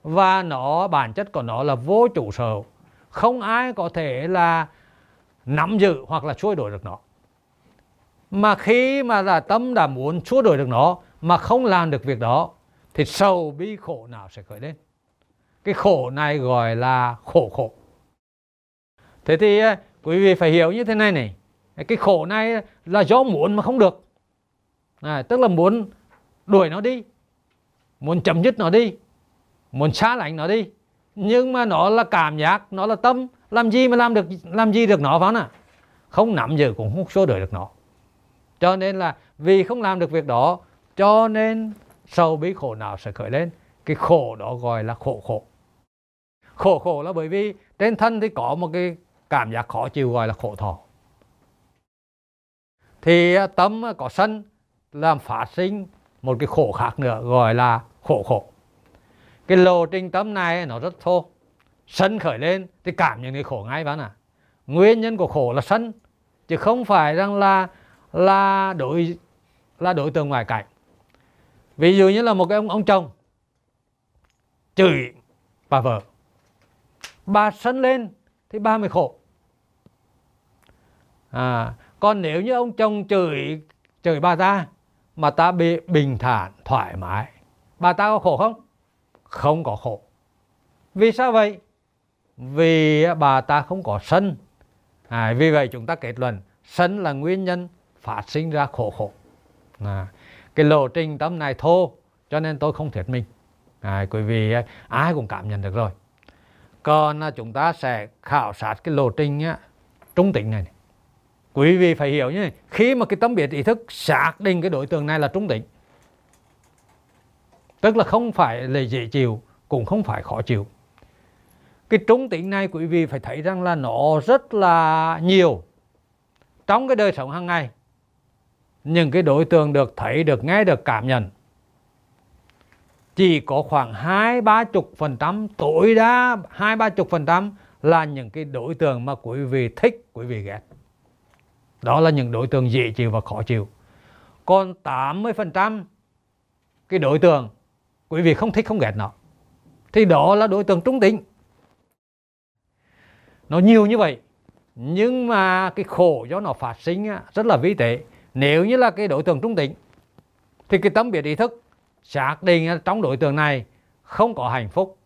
Và nó, bản chất của nó là vô chủ sở. Không ai có thể là nắm giữ hoặc là xua đổi được nó. Mà khi mà là tâm đã muốn xua đổi được nó, mà không làm được việc đó, thì sầu bi khổ nào sẽ khởi lên? Cái khổ này gọi là khổ khổ. Thế thì à, quý vị phải hiểu như thế này này cái khổ này là do muốn mà không được. À, tức là muốn đuổi nó đi muốn chấm dứt nó đi muốn xa lánh nó đi. Nhưng mà nó là cảm giác nó là tâm làm gì mà làm được làm gì được nó phải không không nắm giữ cũng không xua đuổi được nó. Cho nên là vì không làm được việc đó cho nên sâu bí khổ nào sẽ khởi lên? Cái khổ đó gọi là khổ khổ. Khổ khổ là bởi vì trên thân thì có một cái cảm giác khó chịu gọi là khổ thọ thì à, tâm à, có sân làm phát sinh một cái khổ khác nữa gọi là khổ khổ. Cái lộ trình tâm này nó rất thô. Sân khởi lên thì cảm nhận cái khổ ngay bạn à nguyên nhân của khổ là sân chứ không phải rằng là là đối là đối tượng ngoài cảnh. Ví dụ như là một cái ông ông chồng chửi bà vợ. Bà sân lên thì ba mới khổ. À, còn nếu như ông chồng chửi chửi bà ta mà ta bị bình thản thoải mái bà ta có khổ không? Không có khổ. Vì sao vậy? Vì bà ta không có sân. À, vì vậy chúng ta kết luận sân là nguyên nhân phát sinh ra khổ khổ. À, cái lộ trình tâm này thô cho nên tôi không thuyết minh. À, quý vị ai cũng cảm nhận được rồi. Còn à, chúng ta sẽ khảo sát cái lộ trình á, trung tính này, này quý vị phải hiểu nhé, khi mà cái tâm biệt ý thức xác định cái đối tượng này là trung tính, tức là không phải là dễ chịu, cũng không phải khó chịu. Cái trung tính này quý vị phải thấy rằng là nó rất là nhiều. Trong cái đời sống hàng ngày, những cái đối tượng được thấy, được nghe, được cảm nhận, chỉ có khoảng hai ba chục phần trăm, tối đa hai ba chục phần trăm là những cái đối tượng mà quý vị thích, quý vị ghét đó là những đối tượng dễ chịu và khó chịu. Còn 80 phần trăm cái đối tượng quý vị không thích, không ghét nó, thì đó là đối tượng trung tính. Nó nhiều như vậy, nhưng mà cái khổ do nó phát sinh rất là vi tế. Nếu như là cái đối tượng trung tính, thì cái tâm biệt ý thức xác định trong đối tượng này không có hạnh phúc,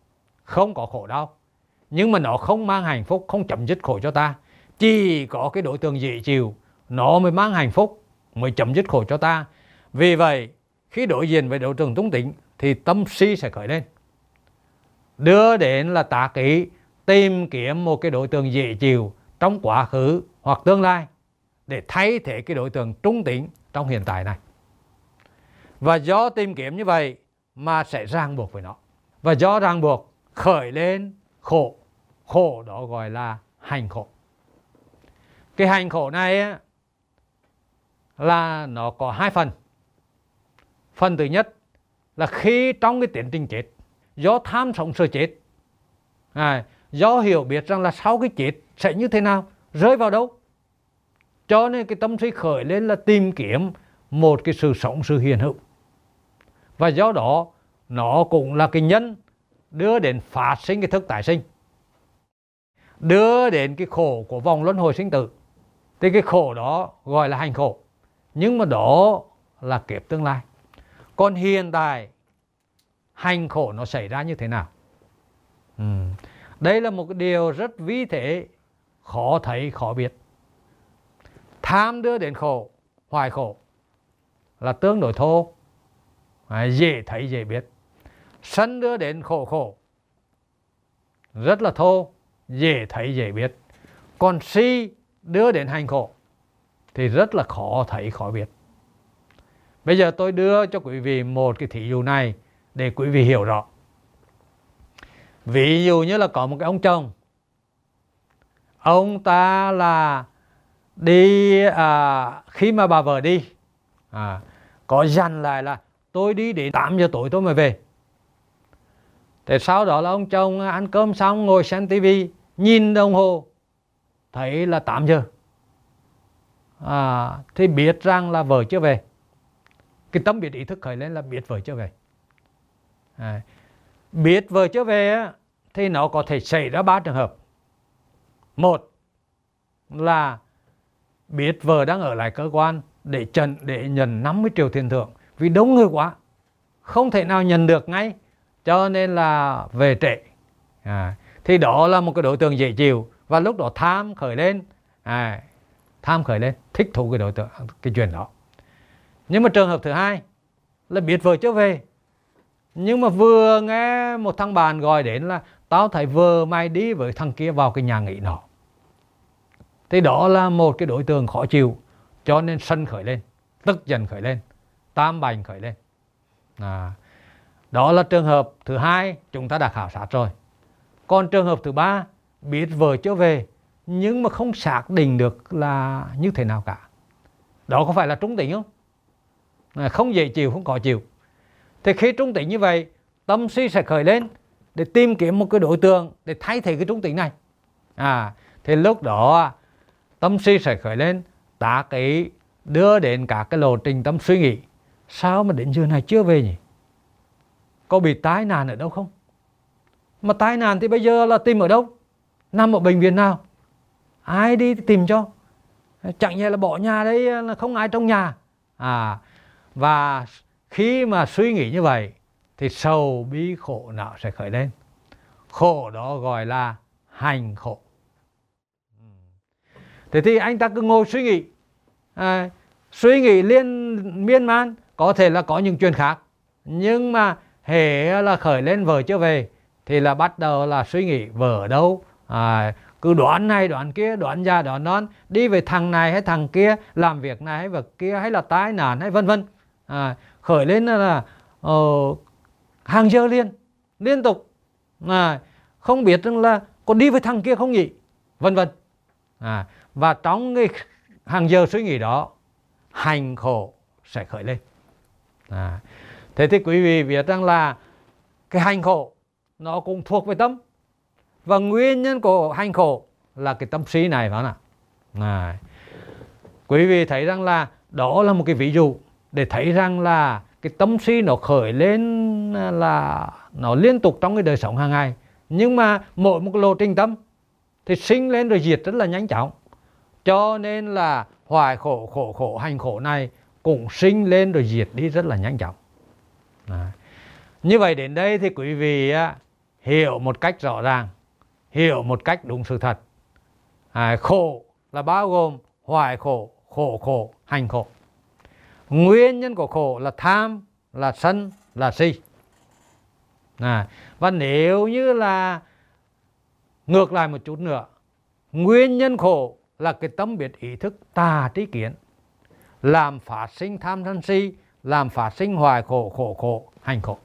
không có khổ đau, nhưng mà nó không mang hạnh phúc, không chấm dứt khổ cho ta, chỉ có cái đối tượng dễ chịu nó mới mang hạnh phúc mới chấm dứt khổ cho ta. Vì vậy khi đối diện với đối tượng túng tính thì tâm si sẽ khởi lên. Đưa đến là tà kỹ tìm kiếm một cái đối tượng dễ chịu trong quá khứ hoặc tương lai để thay thế cái đối tượng trung tính trong hiện tại này. Và do tìm kiếm như vậy mà sẽ ràng buộc với nó. Và do ràng buộc khởi lên khổ. Khổ đó gọi là hành khổ. Cái hành khổ này á, là nó có hai phần. Phần thứ nhất là khi trong cái tiến trình chết do tham sống sợ chết à, do hiểu biết rằng là sau cái chết sẽ như thế nào rơi vào đâu. Cho nên cái tâm trí khởi lên là tìm kiếm một cái sự sống sự hiện hữu. Và do đó nó cũng là cái nhân đưa đến phát sinh cái thức tái sinh đưa đến cái khổ của vòng luân hồi sinh tử. Thì cái khổ đó gọi là hành khổ nhưng mà đó là kiếp tương lai. Còn hiện tại hành khổ nó xảy ra như thế nào? Ừ. đây là một điều rất vi thể khó thấy khó biết. Tham đưa đến khổ hoài khổ là tương đối thô. À, dễ thấy dễ biết. Sân đưa đến khổ khổ rất là thô dễ thấy dễ biết. Còn si đưa đến hành khổ thì rất là khó thấy khó biết. Bây giờ tôi đưa cho quý vị một cái thí dụ này để quý vị hiểu rõ. Ví dụ như là có một cái ông chồng. Ông ta là đi à, khi mà bà vợ đi à, có dặn lại là tôi đi đến 8 giờ tối tôi mới về. Thế sau đó là ông chồng ăn cơm xong ngồi xem tivi nhìn đồng hồ thấy là 8 giờ à, thì biết rằng là vợ chưa về. Cái tâm biết ý thức khởi lên là biết vợ chưa về. À, biết vợ chưa về thì nó có thể xảy ra ba trường hợp. Một là biết vợ đang ở lại cơ quan để trần để nhận 50 triệu tiền thưởng. Vì đông người quá không thể nào nhận được ngay cho nên là về trễ. À, thì đó là một cái đối tượng dễ chịu và lúc đó tham khởi lên. À, tham khởi lên thích thú cái đối tượng cái chuyện đó. Nhưng mà trường hợp thứ hai là biết vợ chưa về. Nhưng mà vừa nghe một thằng bạn gọi đến là tao thấy vợ mày đi với thằng kia vào cái nhà nghỉ nọ. Thì đó là một cái đối tượng khó chịu cho nên sân khởi lên tức giận khởi lên tam bành khởi lên. À, đó là trường hợp thứ hai chúng ta đã khảo sát rồi. Còn trường hợp thứ ba biết vợ chưa về nhưng mà không xác định được là như thế nào cả. Đó có phải là trúng tính không? À, không dễ chịu, không có chịu. Thì khi trúng tính như vậy, tâm suy sẽ khởi lên để tìm kiếm một cái đối tượng để thay thế cái trúng tính này. À thì lúc đó, tâm suy sẽ khởi lên, ta cái đưa đến cả cái lộ trình tâm suy nghĩ. Sao mà đến giờ này chưa về nhỉ? Có bị tai nạn ở đâu không? Mà tai nạn thì bây giờ là tìm ở đâu? Nằm ở bệnh viện nào? Ai đi tìm cho. Chẳng nhẽ là bỏ nhà đấy là không ai trong nhà. À và khi mà suy nghĩ như vậy thì sầu bi khổ não sẽ khởi lên. Khổ đó gọi là hành khổ. Ừ. Thế thì anh ta cứ ngồi suy nghĩ. À, suy nghĩ liên miên man có thể là có những chuyện khác. Nhưng mà hệ là khởi lên vợ chưa về thì là bắt đầu là suy nghĩ vợ ở đâu. À, cứ đoán này đoán kia đoán già đoán non. Đi về thằng này hay thằng kia làm việc này hay việc kia hay là tai nạn hay vân vân. À, khởi lên là uh, hàng giờ liên liên tục. À, không biết rằng là có đi với thằng kia không nhỉ? Vân vân. À, và trong cái hàng giờ suy nghĩ đó hành khổ sẽ khởi lên. À, thế thì quý vị biết rằng là cái hành khổ nó cũng thuộc về tâm và nguyên nhân của hành khổ là cái tâm trí này phải không ạ? Quý vị thấy rằng là đó là một cái ví dụ để thấy rằng là cái tâm trí nó khởi lên à, là nó liên tục trong cái đời sống hàng ngày. Nhưng mà mỗi một lộ trình tâm thì sinh lên rồi diệt rất là nhanh chóng. Cho nên là hoài khổ khổ khổ, hành khổ này cũng sinh lên rồi diệt đi rất là nhanh chóng. À. như vậy đến đây thì quý vị à, hiểu một cách rõ ràng hiểu một cách đúng sự thật. À, khổ là bao gồm hoài khổ khổ khổ hành khổ. Nguyên nhân của khổ là tham là sân là si. À, và nếu như là ngược lại một chút nữa nguyên nhân khổ là cái tâm biệt ý thức tà trí kiến làm phát sinh tham sân si làm phát sinh hoài khổ khổ khổ hành khổ.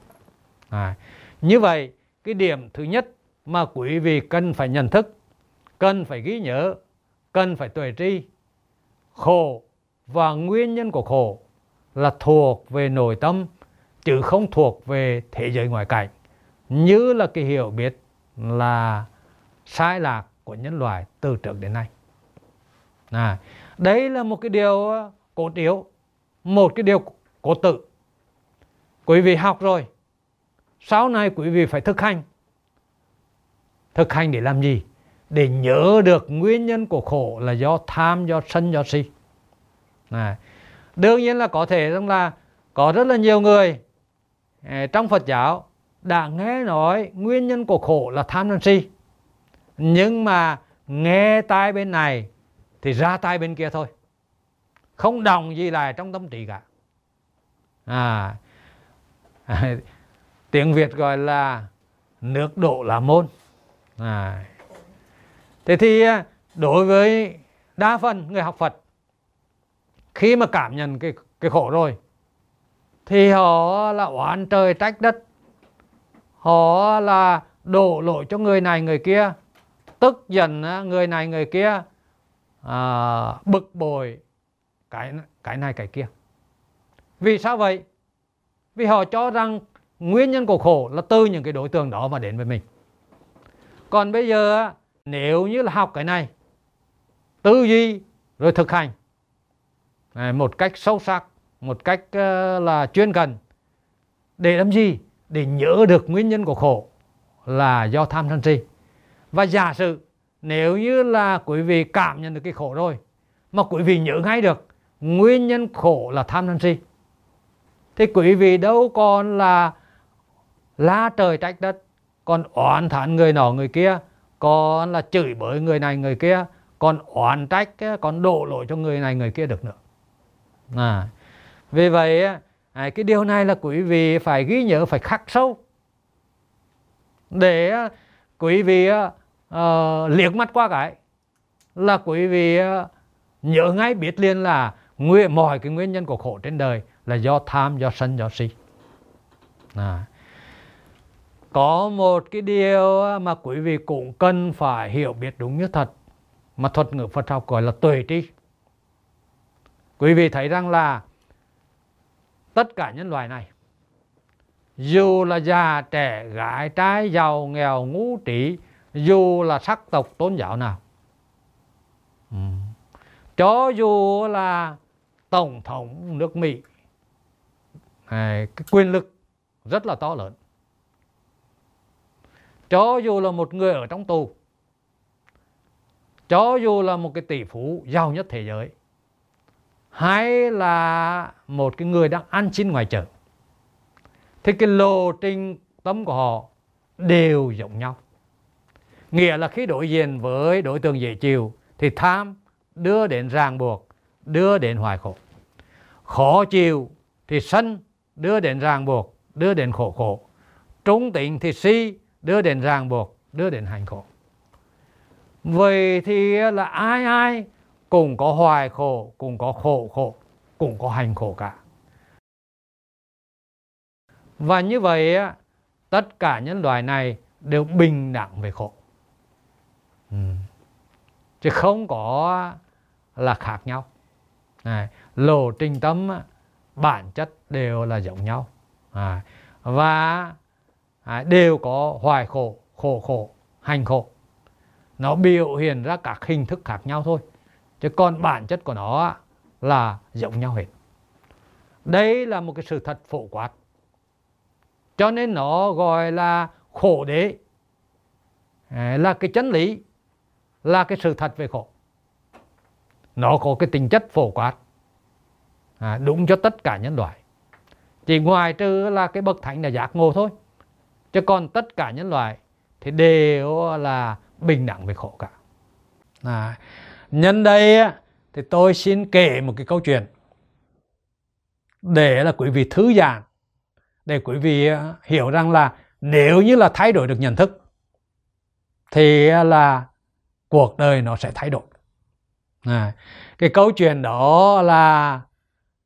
À, như vậy cái điểm thứ nhất mà quý vị cần phải nhận thức cần phải ghi nhớ cần phải tuệ tri. Khổ và nguyên nhân của khổ là thuộc về nội tâm chứ không thuộc về thế giới ngoại cảnh. Như là cái hiểu biết là sai lạc của nhân loại từ trước đến nay. À, đấy là một cái điều ờ, cốt yếu một cái điều cổ tự quý vị học rồi sau này quý vị phải thực hành thực hành để làm gì? Để nhớ được nguyên nhân của khổ là do tham do sân do si. À, đương nhiên là có thể rằng là có rất là nhiều người à, trong Phật giáo đã nghe nói nguyên nhân của khổ là tham sân si. Nhưng mà nghe tai bên này thì ra tai bên kia thôi. Không đồng gì lại trong tâm trí cả. À, tiếng Việt gọi là nước độ là môn à. thế thì à, đối với đa phần người học Phật khi mà cảm nhận cái cái khổ rồi thì họ là oán trời trách đất. Họ là đổ lỗi cho người này người kia tức giận à, người này người kia à, bực bội cái cái này cái kia. Vì sao vậy? Vì họ cho rằng nguyên nhân của khổ là từ những cái đối tượng đó mà đến với mình còn bây giờ nếu như là học cái này, tư duy rồi thực hành à, một cách sâu sắc, một cách ờ, là chuyên cần, để làm gì? Để nhớ được nguyên nhân của khổ là do tham sân si. Và giả sử nếu như là quý vị cảm nhận được cái khổ rồi, mà quý vị nhớ ngay được nguyên nhân khổ là tham sân si, thì quý vị đâu còn là la trời trách đất còn oán thán người nọ người kia còn là chửi bới người này người kia còn oán trách còn đổ lỗi cho người này người kia được nữa à, vì vậy à, cái điều này là quý vị phải ghi nhớ phải khắc sâu để quý vị uh, liếc mắt qua cái là quý vị uh, nhớ ngay biết liền là nguyên mọi cái nguyên nhân của khổ trên đời là do tham do sân do si à có một cái điều mà quý vị cũng cần phải hiểu biết đúng như thật, mà thuật ngữ Phật học gọi là tuệ tri quý vị thấy rằng là tất cả nhân loại này, dù là già, trẻ, gái, trai, giàu, nghèo ngũ trí, dù là sắc tộc, tôn giáo nào ừ. cho dù là tổng thống nước mỹ cái quyền lực rất là to lớn cho dù là một người ở trong tù, cho dù là một cái tỷ phú giàu nhất thế giới, hay là một cái người đang ăn xin ngoài chợ thì cái lộ trình tâm của họ đều giống nhau. Nghĩa là khi đối diện với đối tượng dễ chịu, thì tham đưa đến ràng buộc, đưa đến hoài khổ. Khó chịu thì sân đưa đến ràng buộc, đưa đến khổ khổ. Trung tịnh thì si đưa đến ràng buộc đưa đến hành khổ. Vậy thì là ai ai cũng có hoài khổ cũng có khổ khổ cũng có hành khổ cả. Và như vậy tất cả nhân loại này đều bình đẳng về khổ. Ừ. chứ không có là khác nhau. Này, lộ trình tâm bản chất đều là giống nhau. À, và à, đều có hoài khổ khổ khổ hành khổ. Nó biểu hiện ra các hình thức khác nhau thôi. Chứ còn bản chất của nó là giống nhau hết. Đây là một cái sự thật phổ quát. Cho nên nó gọi là khổ đế. Là cái chân lý là cái sự thật về khổ. Nó có cái tính chất phổ quát. À, đúng cho tất cả nhân loại. Chỉ ngoài trừ là cái bậc thánh là giác ngộ thôi chứ còn tất cả nhân loại thì đều là bình đẳng về khổ cả. À, nhân đây thì tôi xin kể một cái câu chuyện để là quý vị thư giãn để quý vị ờ, hiểu rằng là nếu như là thay đổi được nhận thức thì ờ, là cuộc đời nó sẽ thay đổi. À, cái câu chuyện đó là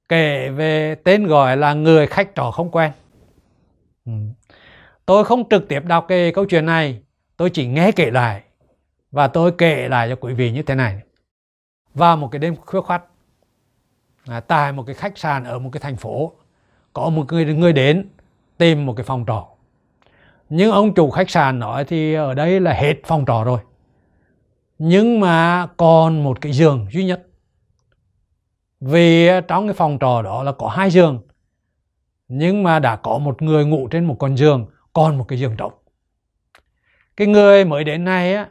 kể về tên gọi là người khách trò không quen. Ừ tôi không trực tiếp đọc cái câu chuyện này tôi chỉ nghe kể lại. Và tôi kể lại cho quý vị như thế này. Vào một cái đêm khuya khoắt à, tại một cái khách sạn ở một cái thành phố có một người người đến tìm một cái phòng trọ. Nhưng ông chủ khách sạn nói thì ở đây là hết phòng trọ rồi. Nhưng mà còn một cái giường duy nhất. Vì trong cái phòng trọ đó là có hai giường. Nhưng mà đã có một người ngủ trên một con giường còn một cái giường trống cái người mới đến này á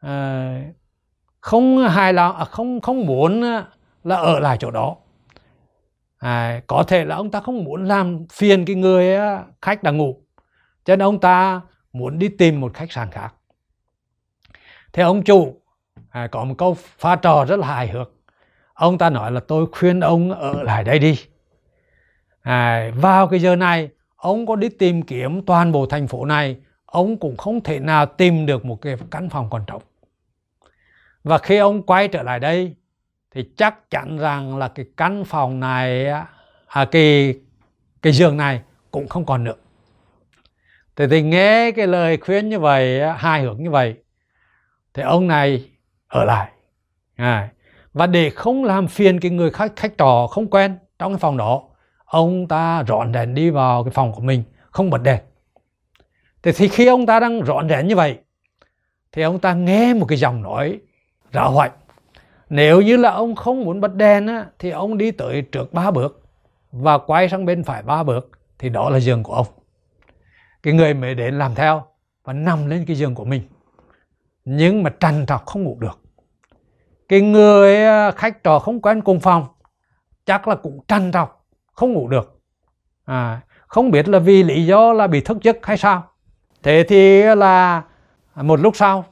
à, không hài lòng à, không không muốn ờ, là ở lại chỗ đó. À, có thể là ông ta không muốn làm phiền cái người ờ, khách đang ngủ. Cho nên ông ta muốn đi tìm một khách sạn khác. Thế ông chủ à, có một câu pha trò rất là hài hước. Ông ta nói là tôi khuyên ông ở lại đây đi. À, vào cái giờ này ông có đi tìm kiếm toàn bộ thành phố này ông cũng không thể nào tìm được một cái căn phòng còn trống và khi ông quay trở lại đây thì chắc chắn rằng là cái căn phòng này à, cái cái giường này cũng không còn nữa. Thì, thì nghe cái lời khuyên như vậy hai hướng như vậy thì ông này ở lại. À, và để không làm phiền cái người khách khách trò không quen trong cái phòng đó ông ta rọn đèn đi vào cái phòng của mình không bật đèn. Thế thì khi ông ta đang rọn đèn như vậy thì ông ta nghe một cái giọng nói rạo hoạch nếu như là ông không muốn bật đèn á, thì ông đi tới trước ba bước và quay sang bên phải ba bước thì đó là giường của ông. Cái người mới đến làm theo và nằm lên cái giường của mình nhưng mà trằn trọc không ngủ được. Cái người à, khách trò không quen cùng phòng chắc là cũng trằn trọc không ngủ được. À, không biết là vì lý do là bị thức giấc hay sao? Thế thì là một lúc sau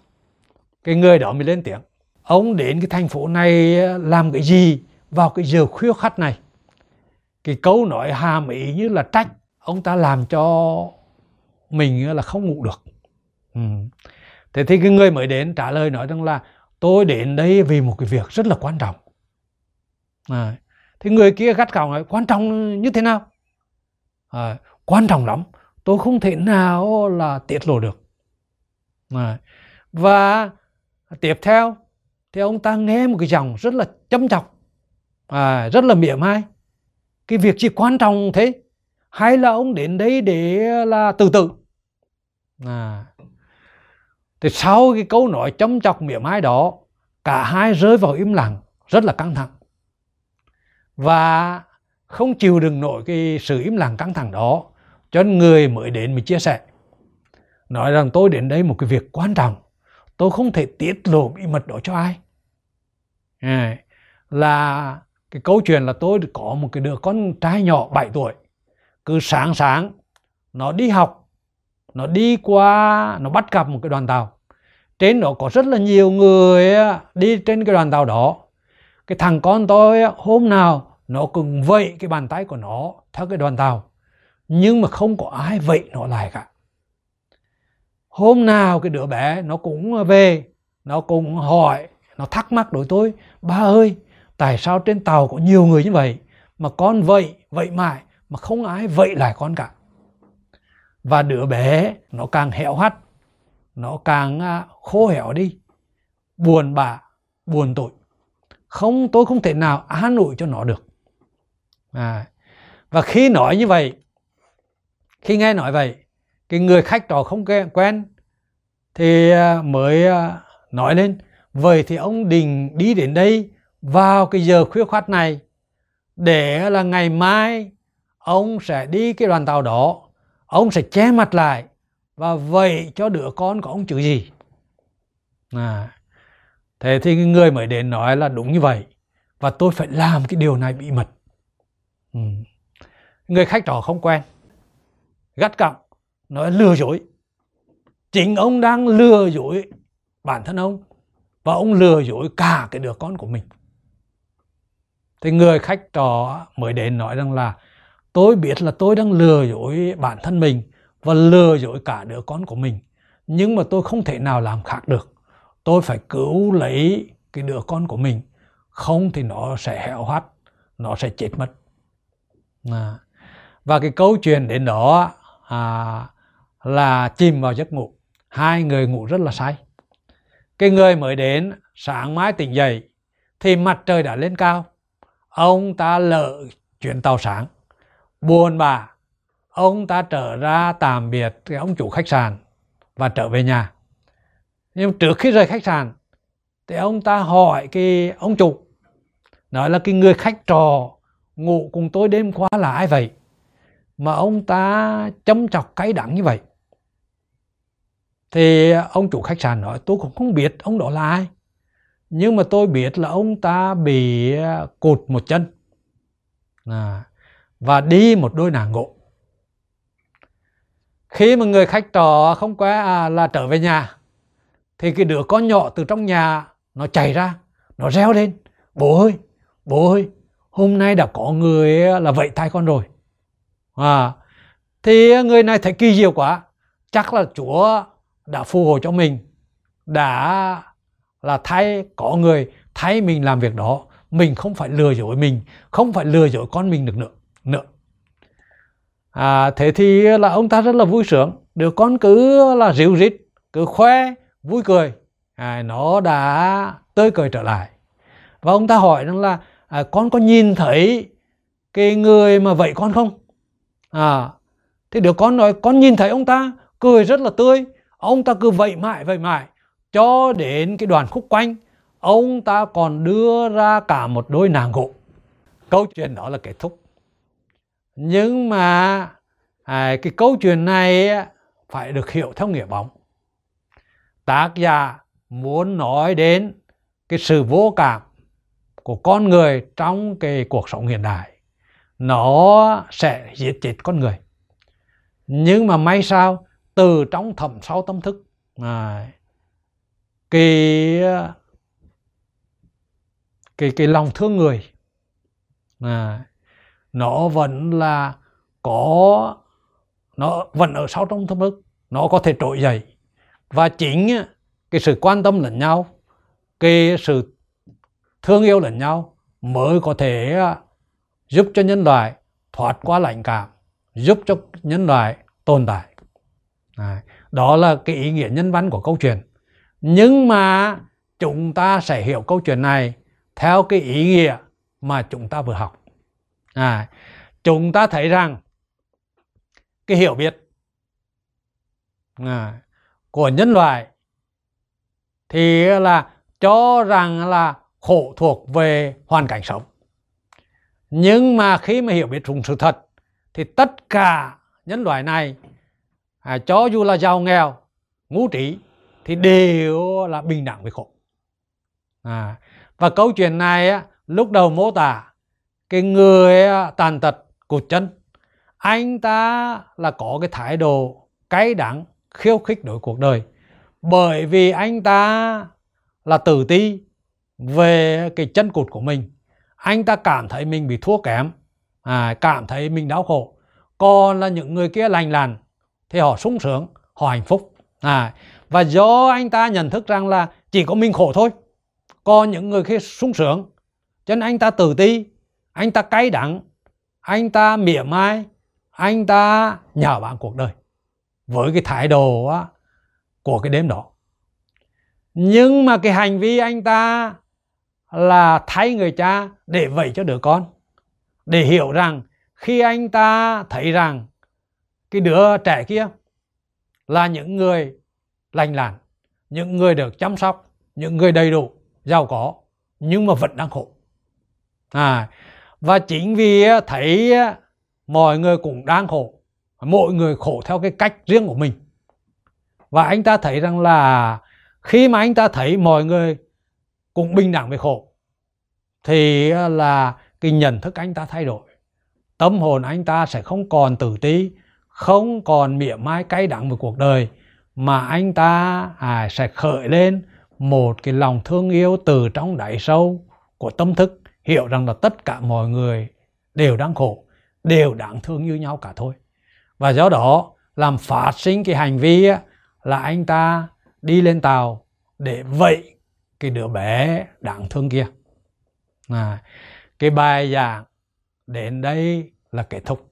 cái người đó mới lên tiếng. Ông đến cái thành phố này làm cái gì vào cái giờ khuya khắt này? Cái câu nói hàm ý như là trách ông ta làm cho mình là không ngủ được. Ừ. thế thì cái người mới đến trả lời nói rằng là tôi đến đây vì một cái việc rất là quan trọng. À, thì người kia gắt gỏng nói quan trọng như thế nào? À, quan trọng lắm tôi không thể nào là tiết lộ được. À, và tiếp theo thì ông ta nghe một cái giọng rất là châm chọc à, rất là mỉa mai. Cái việc gì quan trọng thế hay là ông đến đây để là từ từ à. thì sau cái câu nói châm chọc mỉa mai đó cả hai rơi vào im lặng rất là căng thẳng và không chịu đựng nổi cái sự im lặng căng thẳng đó cho nên người mới đến mình chia sẻ. Nói rằng tôi đến đây một cái việc quan trọng tôi không thể tiết lộ bí mật đó cho ai. À, là cái câu chuyện là tôi có một cái đứa con trai nhỏ 7 tuổi. Cứ sáng sáng nó đi học nó đi qua nó bắt gặp một cái đoàn tàu. Trên đó có rất là nhiều người đi trên cái đoàn tàu đó cái thằng con tôi hôm nào nó cũng vẫy cái bàn tay của nó theo cái đoàn tàu. Nhưng mà không có ai vẫy nó lại cả. Hôm nào cái đứa bé nó cũng về, nó cũng hỏi, nó thắc mắc đối tôi, ba ơi, tại sao trên tàu có nhiều người như vậy? Mà con vậy vậy mãi mà không ai vậy lại con cả. Và đứa bé nó càng hẻo hắt, nó càng à, khô hẻo đi. Buồn bã, buồn tội không tôi không thể nào an ủi cho nó được. À, và khi nói như vậy khi nghe nói vậy cái người khách trò không quen thì à, mới à, nói lên vậy thì ông định đi đến đây vào cái giờ khuya khoát này để là ngày mai ông sẽ đi cái đoàn tàu đó ông sẽ che mặt lại và vậy cho đứa con của ông chữ gì? À, thế thì người mới đến nói là đúng như vậy. Và tôi phải làm cái điều này bí mật. Ừ. người khách trò không quen. Gắt cọng nói lừa dối. Chính ông đang lừa dối bản thân ông. Và ông lừa dối cả cái đứa con của mình. Thì người khách trò mới đến nói rằng là, tôi biết là tôi đang lừa dối bản thân mình và lừa dối cả đứa con của mình. Nhưng mà tôi không thể nào làm khác được tôi phải cứu lấy cái đứa con của mình. Không thì nó sẽ héo hắt nó sẽ chết mất. À. và cái câu chuyện đến đó à, là chìm vào giấc ngủ. Hai người ngủ rất là say. Cái người mới đến sáng mai tỉnh dậy thì mặt trời đã lên cao. Ông ta lỡ chuyện tàu sáng. Buồn bà ông ta trở ra tạm biệt cái ông chủ khách sạn và trở về nhà nhưng trước khi rời khách sạn thì ông ta hỏi cái ông chủ nói là cái người khách trò ngủ cùng tôi đêm qua là ai vậy? Mà ông ta châm chọc cay đắng như vậy. Thì ông chủ khách sạn nói tôi cũng không biết ông đó là ai nhưng mà tôi biết là ông ta bị à, cụt một chân. À, và đi một đôi nàng ngộ. Khi mà người khách trò không quen à, là trở về nhà thì cái đứa con nhỏ từ trong nhà nó chạy ra nó reo lên bố ơi bố ơi hôm nay đã có người à, là vậy thai con rồi. À thì người này thấy kỳ diệu quá. Chắc là chúa đã phù hộ cho mình đã là thay có người thay mình làm việc đó. Mình không phải lừa dối mình không phải lừa dối con mình được nữa nữa. À, thế thì là ông ta rất là vui sướng. Đứa con cứ là ríu rít cứ khoe vui cười. À, nó đã tươi cười trở lại. Và ông ta hỏi rằng là à, con có nhìn thấy cái người mà vậy con không? À thì đứa con nói con nhìn thấy ông ta cười rất là tươi. Ông ta cứ vậy mãi vậy mãi cho đến cái đoàn khúc quanh ông ta còn đưa ra cả một đôi nàng gỗ. Câu chuyện đó là kết thúc. Nhưng mà à, cái câu chuyện này phải được hiểu theo nghĩa bóng tác giả muốn nói đến cái sự vô cảm của con người trong cái cuộc sống hiện đại. Nó sẽ giết chết con người. Nhưng mà may sao từ trong thầm sâu tâm thức à, cái cái cái lòng thương người à, nó vẫn là có nó vẫn ở sau trong tâm thức nó có thể trỗi dậy và chính cái sự quan tâm lẫn nhau cái sự thương yêu lẫn nhau mới có thể giúp cho nhân loại thoát qua lạnh cảm giúp cho nhân loại tồn tại. Đó là cái ý nghĩa nhân văn của câu chuyện. Nhưng mà chúng ta sẽ hiểu câu chuyện này theo cái ý nghĩa mà chúng ta vừa học. À, chúng ta thấy rằng cái hiểu biết à, của nhân loại thì là cho rằng là khổ thuộc về hoàn cảnh sống. Nhưng mà khi mà hiểu biết đúng sự thật thì tất cả nhân loại này à, cho dù là giàu nghèo ngũ trí thì đều là bình đẳng với khổ. À, và câu chuyện này á, lúc đầu mô tả cái người à, tàn tật cụt chân anh ta là có cái thái độ cay đắng khiêu khích đối cuộc đời. Bởi vì anh ta là tự ti về cái chân cụt của mình. Anh ta cảm thấy mình bị thua kém. À, cảm thấy mình đau khổ. Còn là những người kia lành lặn thì họ sung sướng họ hạnh phúc. À, và do anh ta nhận thức rằng là chỉ có mình khổ thôi. Còn những người kia sung sướng. Cho nên anh ta tự ti anh ta cay đắng anh ta mỉa mai anh ta nhả bạn cuộc đời với cái thái độ á, của cái đêm đó. Nhưng mà cái hành vi anh ta là thay người cha để vậy cho đứa con. Để hiểu rằng khi anh ta thấy rằng cái đứa trẻ kia là những người lành lặn những người được chăm sóc những người đầy đủ giàu có nhưng mà vẫn đang khổ. À và chính vì thấy mọi người cũng đang khổ mỗi người khổ theo cái cách riêng của mình. Và anh ta thấy rằng là khi mà anh ta thấy mọi người cũng bình đẳng về khổ thì ờ, là cái nhận thức anh ta thay đổi. Tâm hồn anh ta sẽ không còn tử tí không còn mỉa mai cay đắng về cuộc đời mà anh ta à, sẽ khởi lên một cái lòng thương yêu từ trong đáy sâu của tâm thức hiểu rằng là tất cả mọi người đều đang khổ đều đáng thương như nhau cả thôi và do đó làm phát sinh cái hành vi là anh ta đi lên tàu để vậy cái đứa bé đáng thương kia. À, cái bài giảng đến đây là kết thúc.